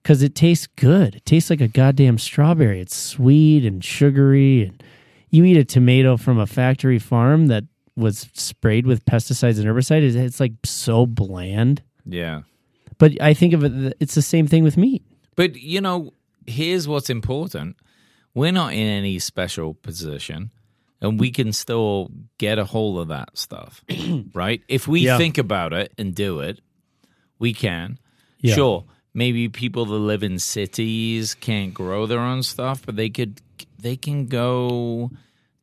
because it tastes good. It tastes like a goddamn strawberry. It's sweet and sugary. And you eat a tomato from a factory farm that was sprayed with pesticides and herbicides, it's- like so bland. Yeah. But I think of it, it's the same thing with meat. But you know, here's what's important. We're not in any special position and we can still get a hold of that stuff. right? If we Yeah. think about it and do it, we can. Yeah. Sure. Maybe people that live in cities can't grow their own stuff, but they could they can go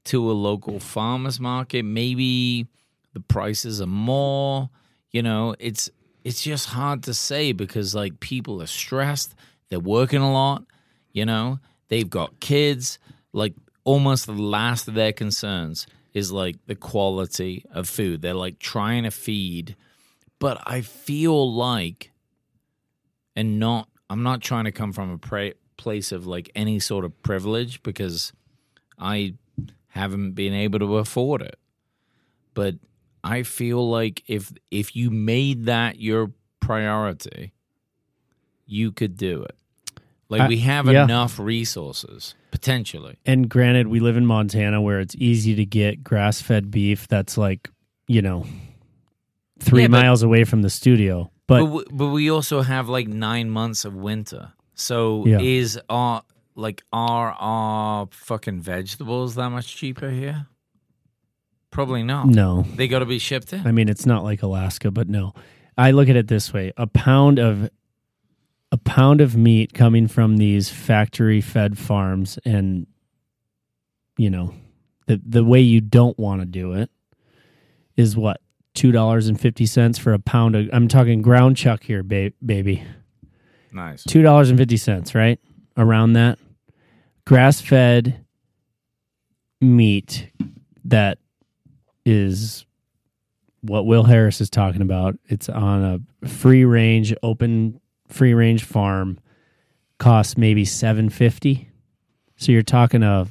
to a local farmers market. Maybe the prices are more. You know, it's it's just hard to say because like people are stressed, they're working a lot, you know, they've got kids, like almost the last of their concerns is like the quality of food. They're like trying to feed, but I feel like and not I'm not trying to come from a pra- place of like any sort of privilege because I haven't been able to afford it. But I feel like if if you made that your priority, you could do it. Like I- we have yeah. enough resources potentially. And granted, we live in Montana where it's easy to get grass fed beef that's like, you know, three Yeah, but- miles away from the studio. But But, w- but we also have like 9 months of winter. So Yeah. is our like are our fucking vegetables that much cheaper here? Probably not. no. They got to be shipped in. I mean, it's not like Alaska, but no. I look at it this way: a pound of a pound of meat coming from these factory-fed farms, and you know, the the way you don't want to do it is what two dollars and fifty cents for a pound of. I'm talking ground chuck here, ba- baby. Nice. Two dollars and fifty cents, right around that. Grass-fed meat that is what Will Harris is talking about. It's on a free range, open free range farm. Costs maybe seven fifty. So you're talking a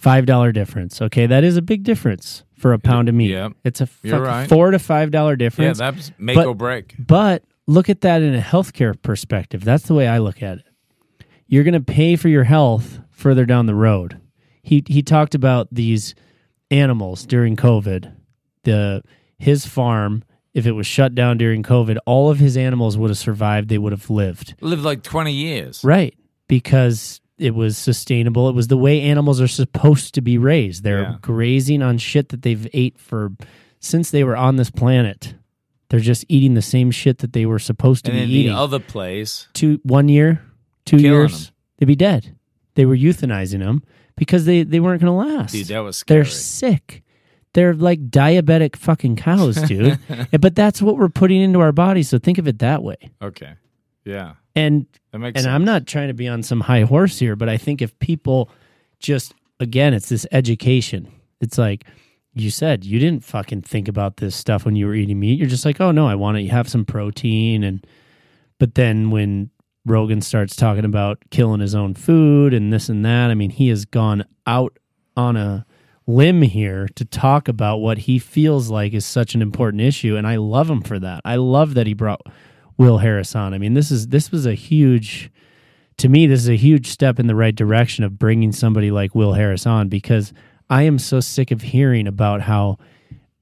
five dollar difference. Okay, that is a big difference for a pound of meat. Yeah. it's a right. four to five dollar difference. Yeah, that's make But- or break. But look at that in a healthcare perspective. That's the way I look at it. You're going to pay for your health further down the road. He he talked about these animals during COVID. The his farm if it was shut down during COVID, all of his animals would have survived. They would have lived. Lived like 20 years. Right. Because it was sustainable. It was the way animals are supposed to be raised. They're Yeah. grazing on shit that they've ate for since they were on this planet. They're just eating the same shit that they were supposed to And be in eating. the other place, two one year, two years, them. they'd be dead. They were euthanizing them because they, they weren't going to last. dude, that was scary. They're sick. They're like diabetic fucking cows, dude. but that's what we're putting into our bodies. So think of it that way. okay. Yeah. And and sense. I'm not trying to be on some high horse here, but I think if people just again, it's this education. It's like you said, you didn't fucking think about this stuff when you were eating meat. You're just like, oh no, I want to have some protein, and but then when Rogan starts talking about killing his own food and this and that, I mean, he has gone out on a limb here to talk about what he feels like is such an important issue, and I love him for that. I love that he brought Will Harris on. I mean, this is this was a huge to me this is a huge step in the right direction of bringing somebody like Will Harris on because I am so sick of hearing about how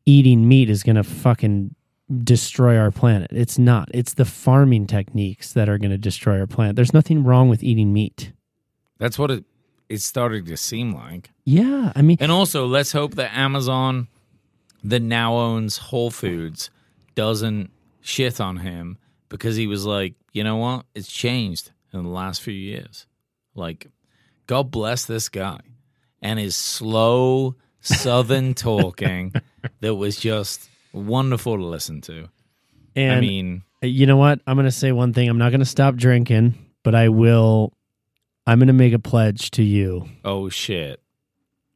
eating meat is going to fucking destroy our planet. It's not. It's the farming techniques that are going to destroy our planet. There's nothing wrong with eating meat. That's what it it's starting to seem like. Yeah, I mean And also, let's hope that Amazon, that now owns Whole Foods, doesn't shit on him because he was like, you know what? It's changed in the last few years. Like, God bless this guy and his slow Southern talking that was just wonderful to listen to. and I mean, you know what? I'm going to say one thing. I'm not going to stop drinking, but I will I'm going to make a pledge to you. oh shit.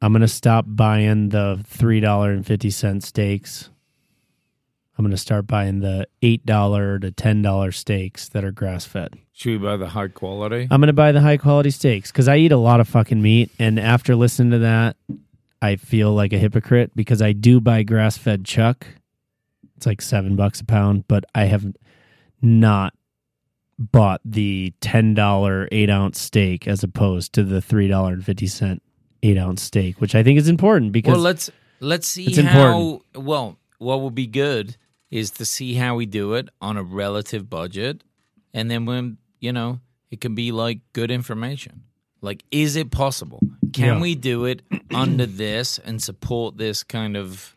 I'm going to stop buying the $3.50 steaks. I'm going to start buying the $8 to $10 steaks that are grass fed. Should we buy the high quality? I'm going to buy the high quality steaks because I eat a lot of fucking meat. And after listening to that, I feel like a hypocrite because I do buy grass fed chuck. It's like seven bucks a pound, but I have not bought the $10 eight ounce steak as opposed to the $3.50 eight ounce steak, which I think is important because well, let's let's see how. Well, what would be good is to see how we do it on a relative budget, and then when you know it can be like good information. Like, is it possible? Can Yeah. we do it under this and support this kind of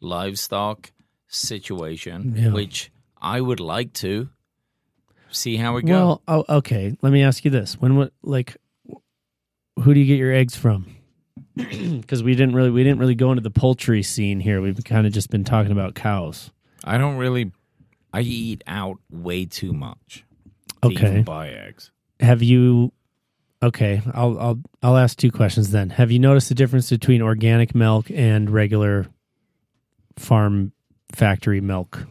livestock situation? Yeah. Which I would like to see how we go. Well, oh, okay. Let me ask you this: When what like, who do you get your eggs from? Because we didn't really we didn't really go into the poultry scene here. We've kind of just been talking about cows. I don't really. I eat out way too much. To Okay. buy eggs. Have you? Okay, I'll I'll I'll ask two questions then. Have you noticed the difference between organic milk and regular farm factory milk?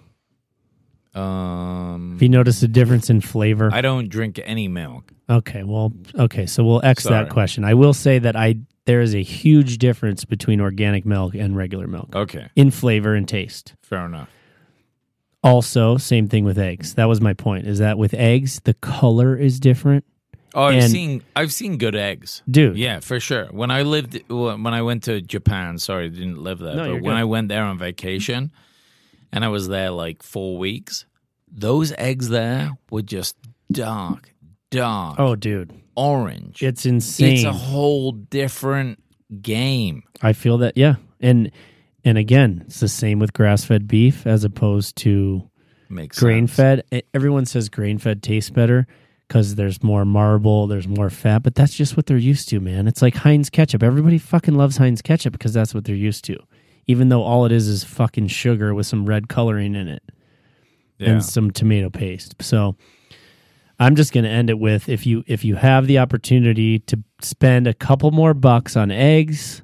Um, Have you noticed a difference in flavor? I don't drink any milk. Okay, well, okay, so we'll X Sorry. that question. I will say that I there is a huge difference between organic milk and regular milk Okay, in flavor and taste. fair enough. Also, same thing with eggs. That was my point. Is that with eggs, the color is different, Oh, I've And- seen I've seen good eggs. dude. Yeah, for sure. When I lived when I went to Japan, sorry, I didn't live there, No, you're but when good. I went there on vacation, and I was there like four weeks, those eggs there were just dark, dark, Oh, dude, orange. it's insane. It's a whole different game. I feel that. Yeah, and and again, it's the same with grass-fed beef as opposed to Makes grain sense. fed. Everyone says grain fed tastes better because there's more marble, there's more fat, but that's just what they're used to, man. It's like Heinz ketchup. Everybody fucking loves Heinz ketchup because that's what they're used to, even though all it is is fucking sugar with some red coloring in it Yeah. and some tomato paste. So I'm just going to end it with if you if you have the opportunity to spend a couple more bucks on eggs,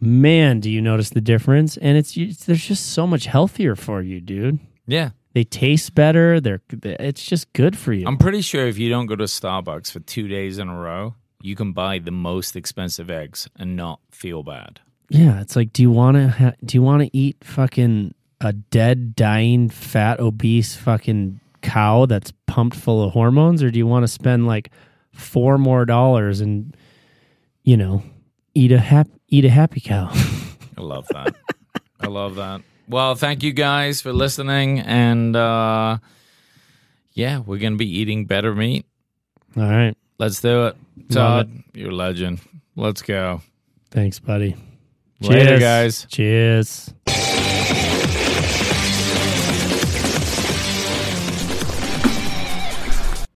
man, do you notice the difference? And it's, it's there's just so much healthier for you, dude. yeah. They taste better. They're it's just good for you. I'm pretty sure if you don't go to Starbucks for two days in a row, you can buy the most expensive eggs and not feel bad. yeah, it's like do you want to ha- do you want to eat fucking a dead, dying, fat, obese fucking cow that's pumped full of hormones, or do you want to spend like four more dollars and you know eat a hap- eat a happy cow? I love that. I love that. Well, thank you guys for listening. And uh, yeah, we're to be eating better meat. All right. Let's do it. Todd, you're a legend. Let's go. Thanks, buddy. Later, guys. Cheers.